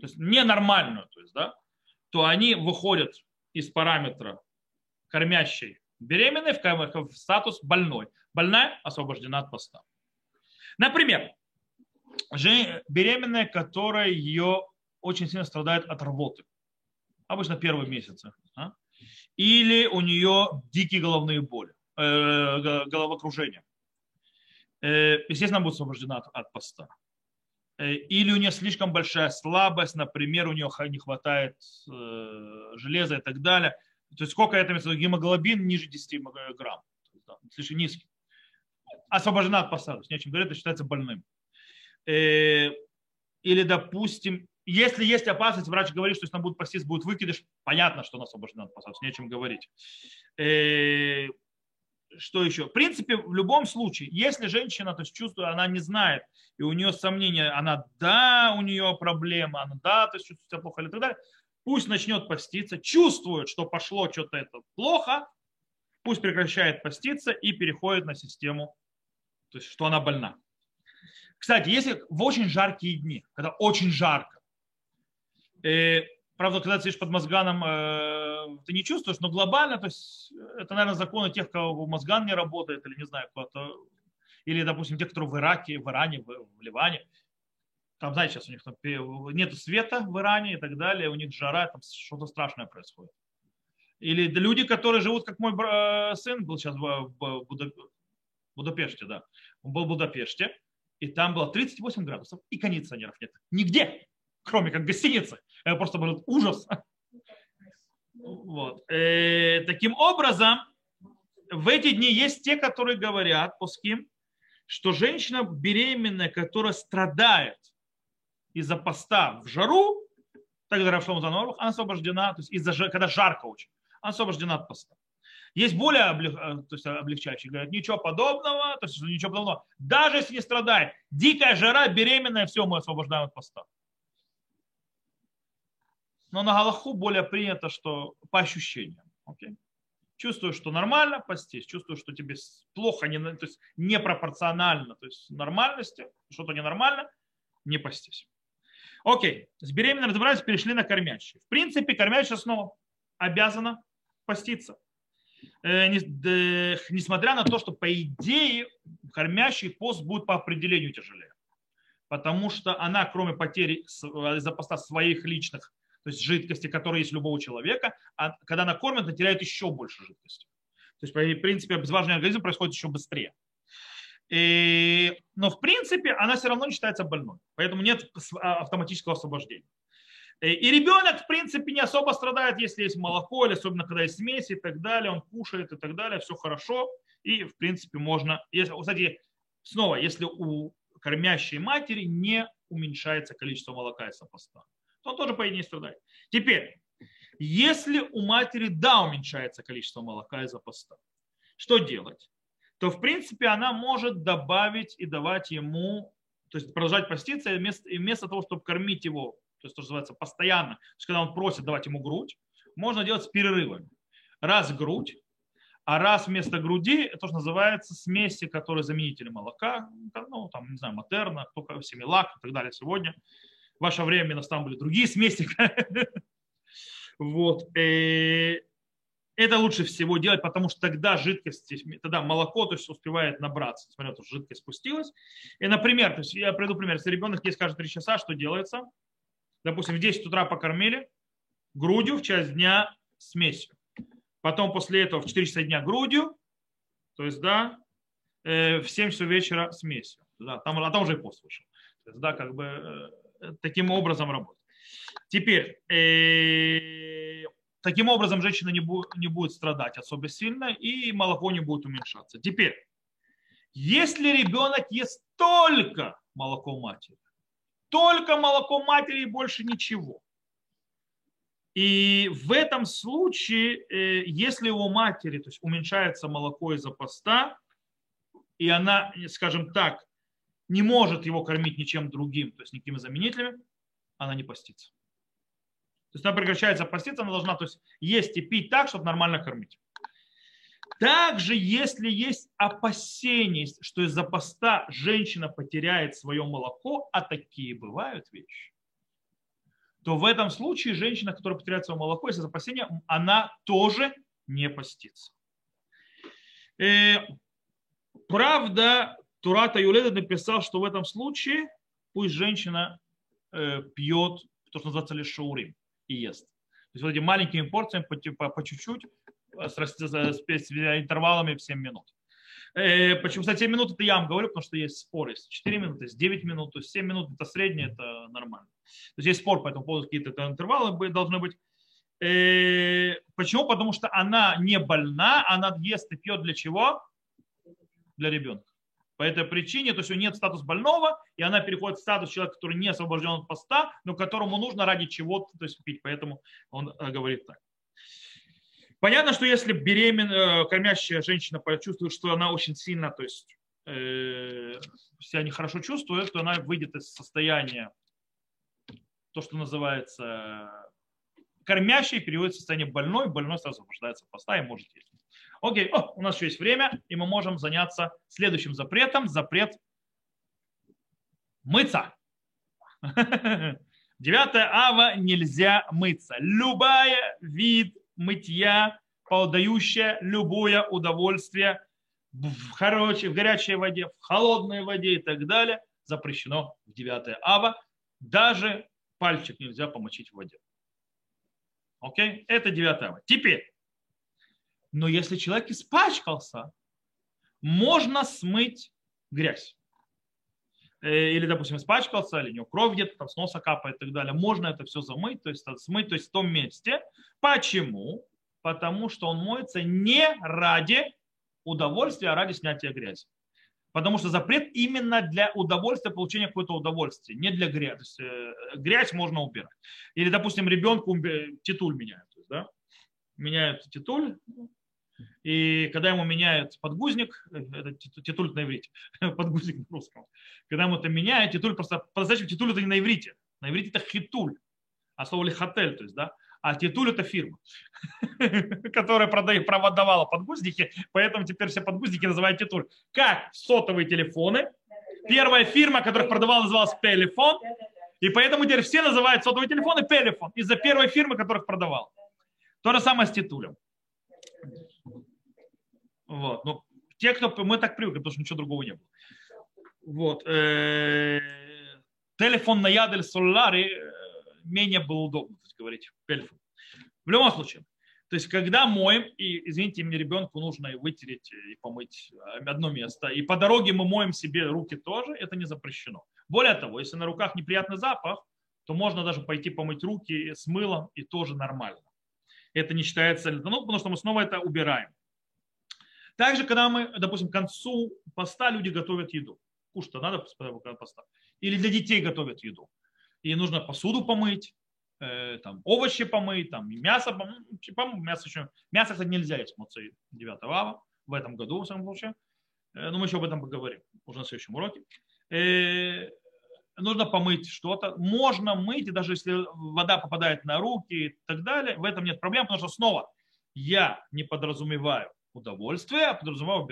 то есть ненормальную, то есть, да, то они выходят из параметра кормящей беременной в, статус больной больная освобождена от поста. Например, беременная, которая ее очень сильно страдает от рвоты, обычно первые месяцы, а? или у нее дикие головные боли, э, головокружение, э, естественно, будет освобождена от, от поста. Э, или у нее слишком большая слабость, например, у нее не хватает э, железа и так далее. То есть сколько это гемоглобин ниже 10 грамм, слишком низкий освобождена от посадок, не о чем говорить, это считается больным. Э, или, допустим, если есть опасность, врач говорит, что если она будет поститься, будет выкидыш, понятно, что она освобождена от посадок, не о чем говорить. Что еще? В принципе, в любом случае, если женщина то есть, чувствует, она не знает, и у нее сомнения, она да, у нее проблема, она да, то есть чувствует себя плохо или так далее, пусть начнет поститься, чувствует, что пошло что-то это плохо, пусть прекращает поститься и переходит на систему то есть что она больна. Кстати, если в очень жаркие дни, когда очень жарко, э, правда, когда ты сидишь под мозганом, э, ты не чувствуешь, но глобально, то есть это, наверное, законы тех, кого мозган не работает, или не знаю, кто-то, или, допустим, те, которые в Ираке, в Иране, в, Ливане, там, знаете, сейчас у них там нет света в Иране и так далее, у них жара, там что-то страшное происходит. Или люди, которые живут, как мой сын был сейчас в, Будапеште, да. Он был в Будапеште, и там было 38 градусов, и кондиционеров нет. Нигде, кроме как гостиницы. Это просто был ужас. Вот. Э, таким образом, в эти дни есть те, которые говорят, пуским, что женщина беременная, которая страдает из-за поста в жару, так говорят Рафшлом Занорах, она освобождена, то есть из-за, когда жарко очень, она освобождена от поста. Есть более облег, э, то есть облегчающие, говорят, ничего подобного, то есть ничего подобного. Даже если не страдает, дикая жара, беременная, все, мы освобождаем от поста. Но на Галаху более принято, что по ощущениям. Okay? Чувствую, что нормально, постись. Чувствую, что тебе плохо, не, то есть непропорционально, то есть нормальности, что-то ненормально, не постись. Окей, с беременной разобрались, перешли на кормящие. В принципе, кормящая снова обязана поститься. Э, несмотря на то, что по идее кормящий пост будет по определению тяжелее. Потому что она, кроме потери из-за поста своих личных, то есть жидкости, которые есть у любого человека, а когда она кормит, она теряет еще больше жидкости. То есть, в принципе, обезвоживание организма происходит еще быстрее. И, но в принципе она все равно не считается больной, поэтому нет а, автоматического освобождения. И ребенок, в принципе, не особо страдает, если есть молоко, или особенно когда есть смеси и так далее, он кушает и так далее, все хорошо. И, в принципе, можно... Если, кстати, снова, если у кормящей матери не уменьшается количество молока из поста, то он тоже, по идее, страдает. Теперь, если у матери, да, уменьшается количество молока из-за поста, что делать? то в принципе она может добавить и давать ему, то есть продолжать поститься, и вместо, и вместо того, чтобы кормить его, то есть то, что называется постоянно, то есть когда он просит давать ему грудь, можно делать с перерывами. Раз грудь, а раз вместо груди, это тоже называется смеси, которые заменители молока, ну, там, не знаю, матерна, кто семилак и так далее сегодня. Ваше время там были другие смеси. Вот. Э, это лучше всего делать, потому что тогда жидкость, тогда молоко то есть, успевает набраться, несмотря на то, что жидкость спустилась. И, например, то есть я приведу пример, если ребенок есть каждые 3 часа, что делается? Допустим, в 10 утра покормили, грудью в часть дня смесью. Потом после этого в 4 часа дня грудью, то есть, да, э, в 7 часов вечера смесью. Да, там, а там уже и пост вышел. То есть, да, как бы э, таким образом работать. Теперь, э, Таким образом, женщина не будет, не будет страдать особо сильно, и молоко не будет уменьшаться. Теперь, если ребенок ест только молоко матери, только молоко матери и больше ничего, и в этом случае, э, если у матери то есть уменьшается молоко из-за поста, и она, скажем так, не может его кормить ничем другим, то есть никакими заменителями, она не постится. То есть она прекращается поститься, она должна то есть, есть и пить так, чтобы нормально кормить. Также, если есть опасение, что из-за поста женщина потеряет свое молоко, а такие бывают вещи, то в этом случае женщина, которая потеряет свое молоко из-за опасения, она тоже не постится. И, э, правда, Турата Юледа написал, что в этом случае пусть женщина э, пьет то, что называется лишаурим и ест. То есть вот этими маленькими порциями по, по, по чуть-чуть э, с, с, интервалами в 7 минут. Э, почему, кстати, 7 минут это я вам говорю, потому что есть спор. Есть 4 минуты, есть 9 минут, то есть 7 минут это среднее, это нормально. То есть есть спор по этому поводу, какие-то интервалы должны быть. Почему? Потому что она не больна, она ест и пьет для чего? Для ребенка. По этой причине, то есть у нее нет статус больного, и она переходит в статус человека, который не освобожден от поста, но которому нужно ради чего-то то есть, пить. Поэтому он э, говорит так. Понятно, что если беременная, э, кормящая женщина почувствует, что она очень сильно, то есть э, себя нехорошо чувствует, то она выйдет из состояния, то, что называется кормящей, переводит в состояние больной, больной сразу освобождается от поста и может есть. Окей, О, у нас еще есть время, и мы можем заняться следующим запретом. Запрет мыться. Девятое ава нельзя мыться. Любая вид мытья, подающая любое удовольствие в, короче, в горячей воде, в холодной воде и так далее, запрещено в девятое ава. Даже пальчик нельзя помочить в воде. Окей? Это девятое ава. Теперь, но если человек испачкался, можно смыть грязь. э, или, допустим, испачкался, или у него кровь где-то там с носа капает и так далее, можно это все замыть, то есть смыть, то есть в том месте. Почему? Потому что он моется не ради удовольствия, а ради снятия грязи. Потому что запрет именно для удовольствия, получения какого-то удовольствия, не для грязи. То есть, э, грязь можно убирать. Или, допустим, ребенку титуль меняют. Да? Меняют титуль, и когда ему меняют подгузник, э, это титуль на иврите, подгузник на русском, когда ему это меняют, титуль просто, по-настоящему титуль это не на иврите, на иврите это хитуль, а слово лихотель, то есть, да, а Титуль это фирма, которая продает, продавала подгузники, поэтому теперь все подгузники называют Титуль. Как сотовые телефоны. Первая фирма, которая продавала, называлась Пелефон, и поэтому теперь все называют сотовые телефоны Пелефон из-за первой фирмы, которых продавал. То же самое с Титулем. Вот. Ну, те, кто мы так привыкли, потому что ничего другого не было. Вот. Э, телефон на ядель Солари э, менее был удобно говорить пельфу. В любом случае, то есть, когда моем, и, извините, мне ребенку нужно и вытереть, и помыть одно место, и по дороге мы моем себе руки тоже, это не запрещено. Более того, если на руках неприятный запах, то можно даже пойти помыть руки с мылом, и тоже нормально. Это не считается, ну, потому что мы снова это убираем. Также, когда мы, допустим, к концу поста люди готовят еду. Кушать-то надо после поста. Или для детей готовят еду. И нужно посуду помыть, Э, там, овощи помыть, там, мясо помыть. Типа, мясо, еще, мясо, кстати, нельзя есть моцей 9 ава в этом году, в самом случае. Э, но мы еще об этом поговорим уже на следующем уроке. Э, нужно помыть что-то. Можно мыть, и даже если вода попадает на руки и так далее, в этом нет проблем, потому что снова я не подразумеваю удовольствие, а подразумеваю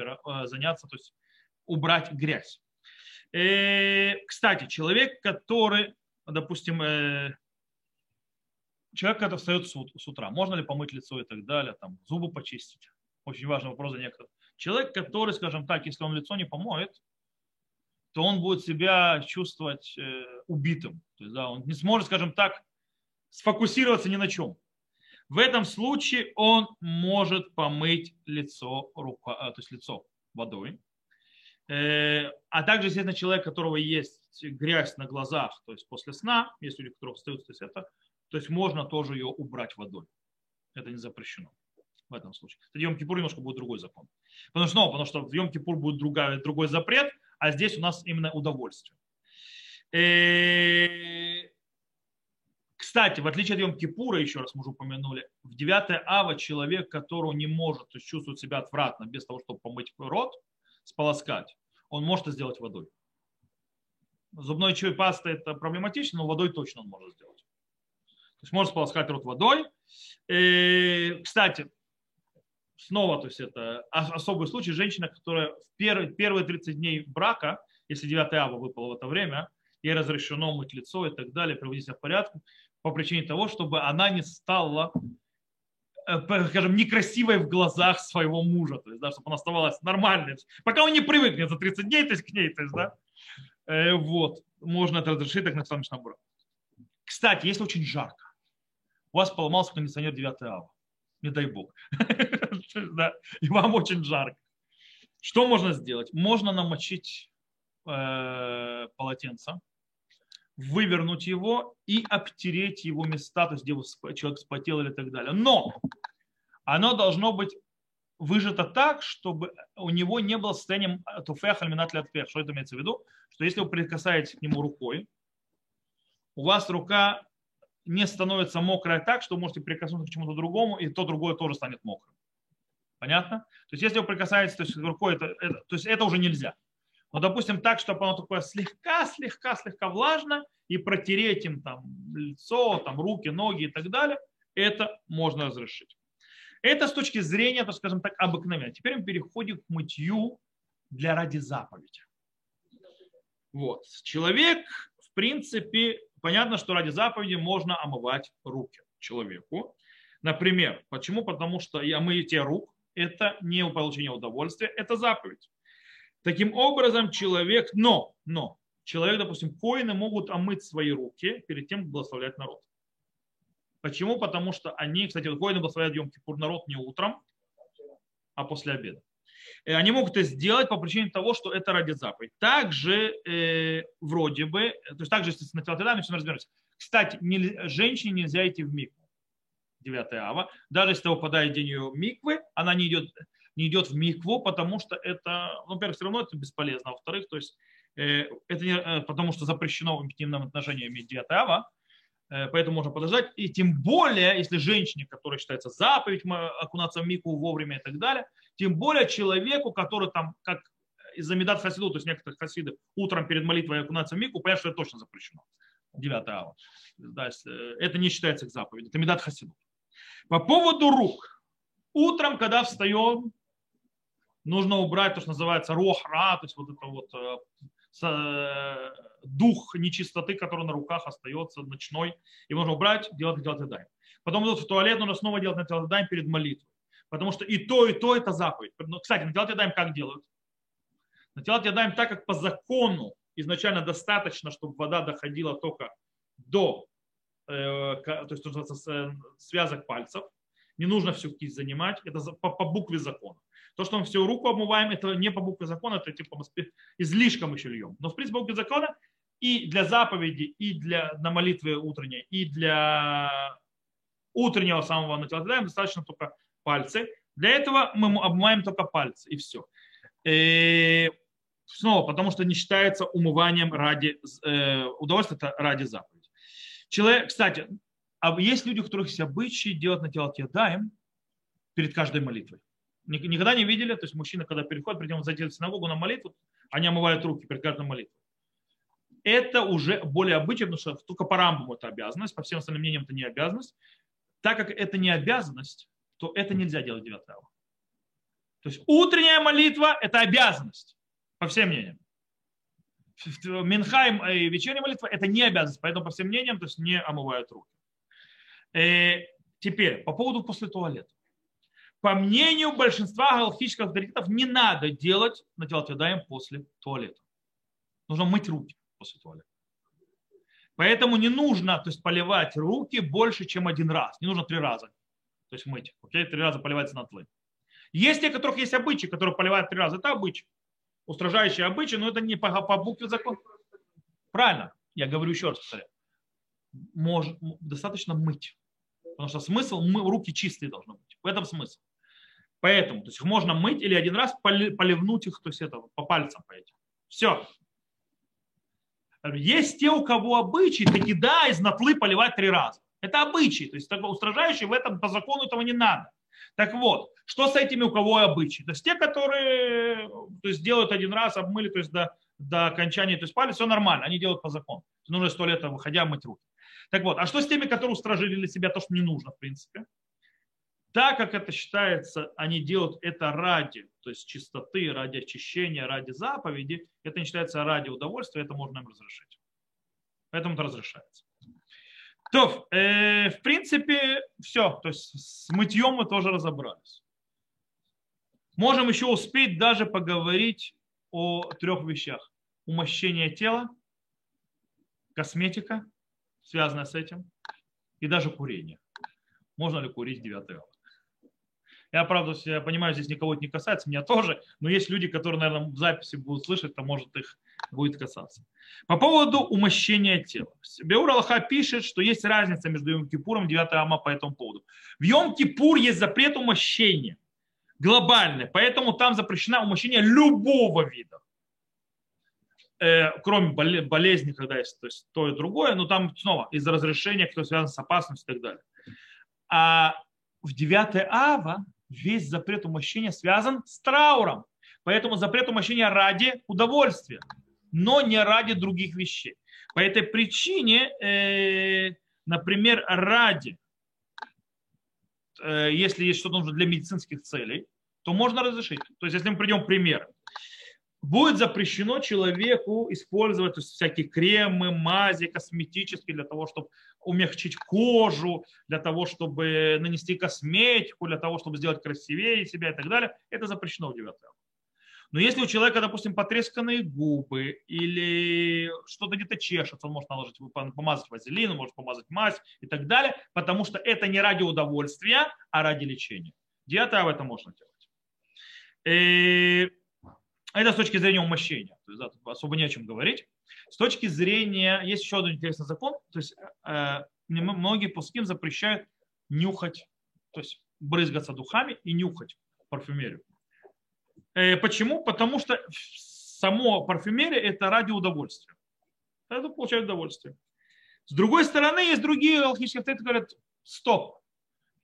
заняться, то есть убрать грязь. Кстати, человек, который, допустим, человек, когда встает с утра, можно ли помыть лицо и так далее, там, зубы почистить. Очень важный вопрос для некоторых. Человек, который, скажем так, если он лицо не помоет, то он будет себя чувствовать э, убитым. То есть, да, он не сможет, скажем так, сфокусироваться ни на чем. В этом случае он может помыть лицо, рука, а, то есть лицо водой. Э, а также, естественно, человек, у которого есть грязь на глазах, то есть после сна, если люди, которые встают, то есть это то есть можно тоже ее убрать водой. Это не запрещено в этом случае. В Йом-Кипур немножко будет другой закон. Потому что, ну, потому что в Йом-Кипур будет другая, другой запрет, а здесь у нас именно удовольствие. И... Э, кстати, в отличие от Йом-Кипура, еще раз мы уже упомянули, в 9 ава человек, который не может, то есть чувствует себя отвратно без того, чтобы помыть рот, сполоскать, он может это сделать водой. Зубной чай паста это проблематично, но водой точно он может сделать. То есть можно сполоскать рот водой. И, кстати, снова, то есть это особый случай, женщина, которая в первые, первые 30 дней брака, если 9 ава выпало в это время, ей разрешено мыть лицо и так далее, приводить себя в порядок, по причине того, чтобы она не стала э, скажем, некрасивой в глазах своего мужа, то есть, да, чтобы она оставалась нормальной. Пока он не привыкнет за 30 дней, то есть к ней, то есть, да, э, вот, можно это разрешить так на солнечном брак. Кстати, если очень жарко, у вас поломался кондиционер 9 ава. Не дай бог. И вам очень жарко. Что можно сделать? Можно намочить э, полотенце, вывернуть его и обтереть его места, то есть где человек спотел или так далее. Но оно должно быть выжато так, чтобы у него не было состояния туфех альминат Что это имеется в виду? Что если вы прикасаетесь к нему рукой, у вас рука не становится мокрая так, что вы можете прикоснуться к чему-то другому, и то другое тоже станет мокрым. Понятно? То есть если вы прикасаетесь то есть, рукой, это, это, то есть это уже нельзя. Но, допустим, так, чтобы оно такое слегка, слегка, слегка влажно, и протереть им там лицо, там руки, ноги и так далее, это можно разрешить. Это с точки зрения, так скажем так, обыкновения. Теперь мы переходим к мытью для ради заповеди. Вот. Человек, в принципе, понятно, что ради заповеди можно омывать руки человеку. Например, почему? Потому что и омытие рук – это не получение удовольствия, это заповедь. Таким образом, человек, но, но, человек, допустим, коины могут омыть свои руки перед тем, как благословлять народ. Почему? Потому что они, кстати, коины благословляют Йом Кипур народ не утром, а после обеда. Э, они могут это сделать по причине того, что это ради заповедь. Также э, вроде бы, то есть также, если на телотедами, все разберемся. Кстати, не, женщине нельзя идти в микву. 9 ава. Даже если выпадает день ее миквы, она не идет, не идет в микву, потому что это, ну, во-первых, все равно это бесполезно. А во-вторых, то есть э, это не, э, потому что запрещено в интимном отношении иметь 9 ава, э, поэтому можно подождать. И тем более, если женщине, которая считается заповедь окунаться в микву вовремя и так далее, тем более человеку, который там, как из-за медат хасиду, то есть некоторых хасидов, утром перед молитвой окунаться в мику, понятно, что это точно запрещено. 9 ава. Это не считается к заповеди. Это медат хасиду. По поводу рук. Утром, когда встаем, нужно убрать то, что называется рохра, то есть вот это вот э, э, дух нечистоты, который на руках остается ночной. И нужно убрать, делать на телотедаем. Потом идут в туалет, нужно снова делать на телотедаем перед молитвой. Потому что и то, и то это заповедь. Но, кстати, на телотедаем как делают? На телотедаем так, как по закону изначально достаточно, чтобы вода доходила только до Э, то есть связок пальцев. Не нужно всю кисть занимать, это по, по букве закона. То, что мы всю руку обмываем, это не по букве закона, это типа излишком еще льем. Но в принципе по букве закона и для заповеди, и для на молитвы утренней, и для утреннего самого начала достаточно только пальцы. Для этого мы обмываем только пальцы, и все. И снова, потому что не считается умыванием ради э, удовольствия, это ради заповеди. Человек, кстати, а есть люди, у которых есть обычаи делать на тело даем перед каждой молитвой. Никогда не видели, то есть мужчина, когда переходит, придем зайти в синагогу на молитву, они омывают руки перед каждой молитвой. Это уже более обычно, потому что только по рамбам это обязанность, по всем остальным мнениям это не обязанность. Так как это не обязанность, то это нельзя делать 9 ава. То есть утренняя молитва – это обязанность, по всем мнениям. Минхайм и вечерняя молитва – это не обязанность, поэтому, по всем мнениям, то есть не омывают руки. Э, теперь, по поводу после туалета. По мнению большинства галактических авторитетов, не надо делать на телотедаем после туалета. Нужно мыть руки после туалета. Поэтому не нужно то есть, поливать руки больше, чем один раз. Не нужно три раза. То есть мыть. Окей? Три раза поливать на тлы. Есть те, у которых есть обычаи, которые поливают три раза. Это обычай устражающие обычаи, но это не по, по букве закона. Правильно, я говорю еще раз. Может, достаточно мыть. Потому что смысл, мы, руки чистые должны быть. В этом смысл. Поэтому, то есть их можно мыть или один раз поливнуть их, то есть это по пальцам по этим. Все. Есть те, у кого обычаи, таки да, из натлы поливать три раза. Это обычаи. То есть устражающий в этом по закону этого не надо. Так вот, что с этими, у кого обычаи? То есть те, которые то есть, делают один раз, обмыли, то есть до, до окончания, то есть пали, все нормально, они делают по закону. Нужно сто лет, выходя, мыть руки. Так вот, а что с теми, которые устражили для себя то, что не нужно, в принципе? Так как это считается, они делают это ради, то есть чистоты, ради очищения, ради заповеди, это не считается ради удовольствия, это можно им разрешить. Поэтому это разрешается. То, э, в принципе, все. То есть с мытьем мы тоже разобрались. Можем еще успеть даже поговорить о трех вещах. Умощение тела, косметика, связанная с этим, и даже курение. Можно ли курить 9 августа? Я, правда, я понимаю, здесь никого это не касается, меня тоже, но есть люди, которые, наверное, в записи будут слышать, то может их будет касаться. По поводу умощения тела. Беур Аллаха пишет, что есть разница между Йом-Кипуром и 9 Ама по этому поводу. В Йом-Кипур есть запрет умощения, глобальный, поэтому там запрещено умощение любого вида. Э, кроме болезни, когда есть то, есть то и другое, но там снова из-за разрешения, кто связан с опасностью и так далее. А в 9 Ава весь запрет умощения связан с трауром. Поэтому запрет умощения ради удовольствия, но не ради других вещей. По этой причине, э, например, ради, э, если есть что-то нужно для медицинских целей, то можно разрешить. То есть, если мы придем к примеру, будет запрещено человеку использовать всякие кремы, мази косметические для того, чтобы умягчить кожу, для того, чтобы нанести косметику, для того, чтобы сделать красивее себя и так далее. Это запрещено в 9 но если у человека, допустим, потресканные губы или что-то где-то чешется, он может наложить, помазать вазелин, может помазать мазь и так далее, потому что это не ради удовольствия, а ради лечения. Диета в этом можно делать. Это с точки зрения умощения. То есть, да, особо не о чем говорить. С точки зрения, есть еще один интересный закон, то есть э, многие пуским запрещают нюхать, то есть брызгаться духами и нюхать парфюмерию. Э, почему? Потому что само парфюмерия это ради удовольствия. Это получают удовольствие. С другой стороны, есть другие алхимические авторитеты, говорят, стоп,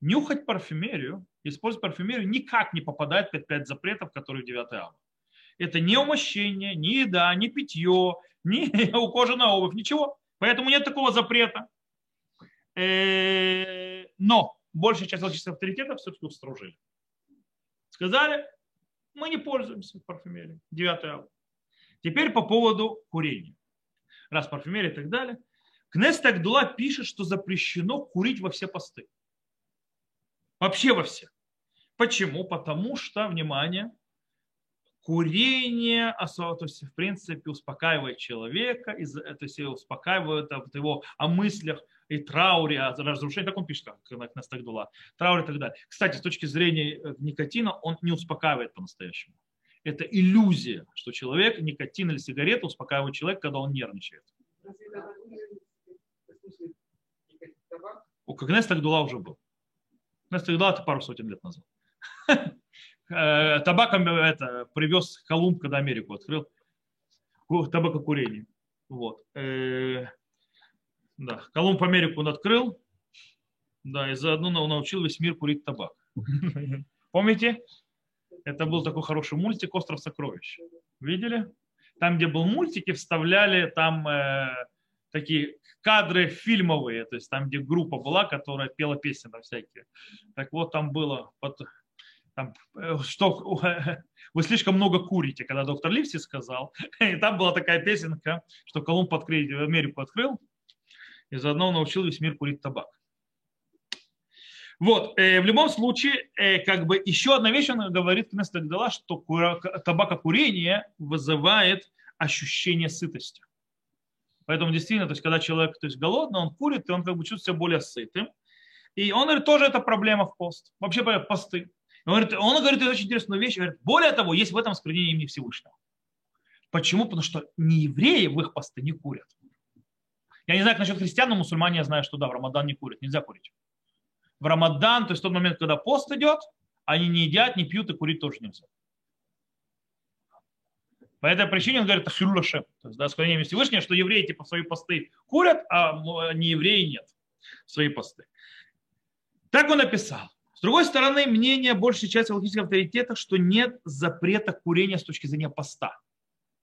нюхать парфюмерию, использовать парфюмерию никак не попадает под пять запретов, которые в 9 ава. Это не умощение, не еда, не питье, не ухоженная обувь, ничего. Поэтому нет такого запрета. Э, но большая часть логических авторитетов все-таки устражили. Сказали, мы не пользуемся парфюмерией. 9 ава. Теперь по поводу курения. Раз парфюмерия и так далее. Кнест Агдула пишет, что запрещено курить во все посты. Вообще во все. Почему? Потому что, внимание, курение, то есть, в принципе, успокаивает человека, то есть успокаивает его о мыслях и трауре, о разрушении, так он пишет, как Настагдула, траур и так далее. Кстати, с точки зрения э, никотина, он не успокаивает по-настоящему. Это иллюзия, что человек, никотин или сигарета успокаивает человека, когда он нервничает. У Кагнес Тагдула уже был. Кагнес Тагдула это пару сотен лет назад. Э, табаком это привез Колумб, когда Америку открыл. Табакокурение. Вот. Э, да. Колумб Америку он открыл. Да, и заодно научил весь мир курить табак. Помните? Это был такой хороший мультик «Остров сокровищ». Видели? Там, где был мультики, вставляли там э, такие кадры фильмовые, то есть там, где группа была, которая пела песни там всякие. Так вот, там было там, э, что вы слишком много курите, когда доктор Ливси сказал. И там была такая песенка, что Колумб открыл, Америку открыл, и заодно научил весь мир курить табак. Вот, э, в любом случае, э, как бы еще одна вещь, он говорит Кнестагдала, что табакокурение вызывает ощущение сытости. Поэтому действительно, то есть, когда человек то есть, голодный, он курит, и он как бы чувствует себя более сытым. И он говорит, тоже это проблема в пост. Вообще посты. Он говорит, он говорит очень интересную вещь. Говорит, более того, есть в этом осквернение имени Всевышнего. Почему? Потому что не евреи в их посты не курят. Я не знаю, как насчет христиан, но мусульмане я знаю, что да, в Рамадан не курят, нельзя курить. В Рамадан, то есть в тот момент, когда пост идет, они не едят, не пьют и курить тоже нельзя. По этой причине он говорит Ахилюлашем, то есть да, склонение Всевышнего, что евреи типа свои посты курят, а не евреи нет свои посты. Так он написал другой стороны, мнение большей части логических авторитетов, что нет запрета курения с точки зрения поста.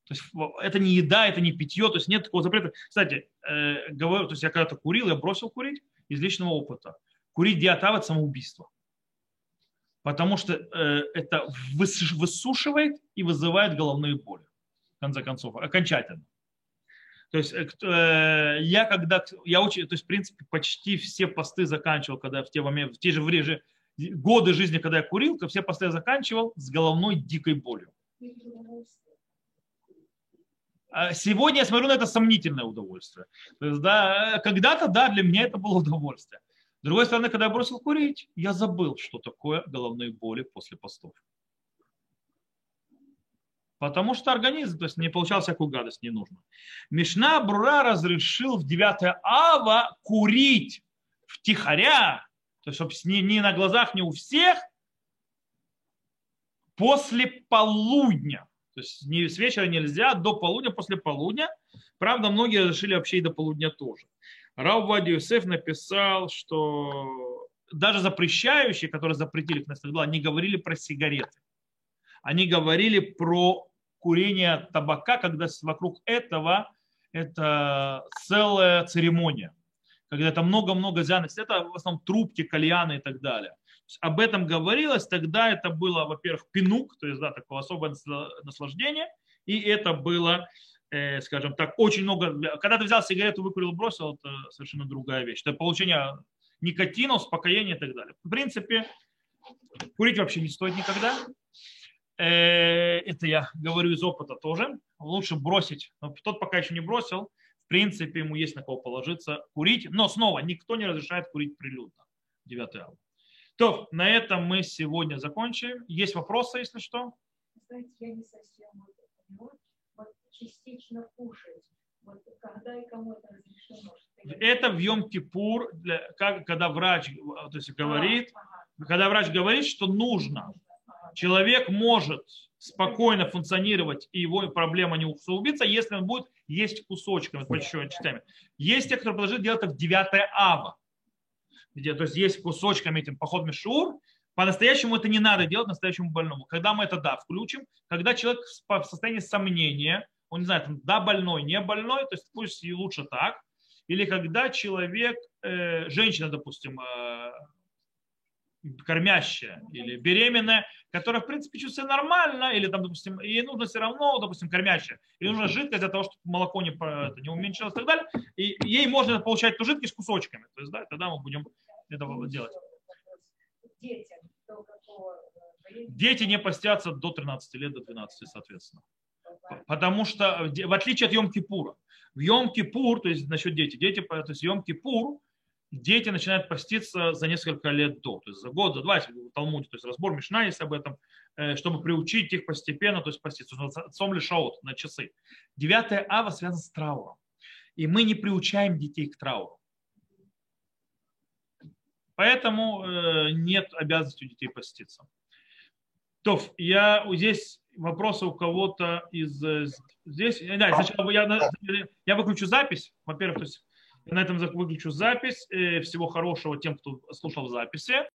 То есть это не еда, это не питье, то есть нет такого запрета. Кстати, э, говорю, то есть я когда-то курил, я бросил курить из личного опыта. Курить диатав – это самоубийство. Потому что э, это высушивает и вызывает головные боли, в конце концов, окончательно. То есть э, я когда, я очень, то есть в принципе почти все посты заканчивал, когда в те, в те же время, годы жизни, когда я курил, то все посты я заканчивал с головной дикой болью. А сегодня я смотрю на это сомнительное удовольствие. Да, когда-то, да, для меня это было удовольствие. С другой стороны, когда я бросил курить, я забыл, что такое головные боли после постов. Потому что организм, то есть не получал всякую гадость, не нужно. Мишна Брура разрешил в 9 ава курить втихаря то есть, чтобы не, не на глазах, не у всех, после полудня. То есть не с вечера нельзя, до полудня, после полудня. Правда, многие решили вообще и до полудня тоже. Рау Вади написал, что даже запрещающие, которые запретили Кнестагдла, не говорили про сигареты. Они говорили про курение табака, когда вокруг этого это целая церемония когда это много-много зянов, это в основном трубки, кальяны и так далее. Об этом говорилось, тогда это было, во-первых, пинук, то есть, да, такое особое наслаждение, и это было, э, скажем так, очень много, когда ты взял сигарету, выкурил, бросил, это совершенно другая вещь. Это получение никотина, успокоения и так далее. В принципе, курить вообще не стоит никогда. Э, это я говорю из опыта тоже. Лучше бросить. Но тот пока еще не бросил, принципе, ему есть на кого положиться курить. Но снова, никто не разрешает курить прилюдно. 9 августа. То, на этом мы сегодня закончим. Есть вопросы, если что? сказать, я не совсем вот. Вот частично кушать. Вот когда и кому это разрешено? Это в Йом-Кипур, как, когда врач то есть, говорит, А, ага, когда врач говорит, что нужно, ага. человек может спокойно функционировать, и его проблема не усугубится, если он будет есть кусочками, большими частями. Есть те, кто предложили делать это в 9 ава, где, то есть есть кусочками этим поход Мишур, по-настоящему это не надо делать настоящему больному. Когда мы это, да, включим, когда человек в состоянии сомнения, он не знает, да, больной, не больной, то есть пусть и лучше так, или когда человек, э, женщина, допустим, э, кормящая или беременная, которая, в принципе, чувствует себя нормально, или там, допустим, ей нужно все равно, допустим, кормящая, или нужна жидкость для того, чтобы молоко не, это, не уменьшилось и так далее, и ей можно получать эту жидкость кусочками. То есть, да, тогда мы будем это делать. Э? Дети не постятся до 13 лет, до 12, соответственно. Потому что, в де- в отличие от Йом-Кипура, в Йом-Кипур, то есть насчет дети, дети, то есть Йом-Кипур, дети начинают поститься за несколько лет до, то есть за год, за два, если в Талмуде, то есть разбор Мишна есть об этом, э, чтобы приучить их постепенно, то есть поститься. Сом лишаот на часы. 9 ава связан с трауром. И мы не приучаем детей к трауру. Поэтому э, нет обязанности у детей поститься. То, я здесь вопросы у кого-то из э, здесь. Да, сначала я, я выключу запись. Во-первых, то есть на этом выключу запись. Э, Всего хорошего тем, кто слушал в записи.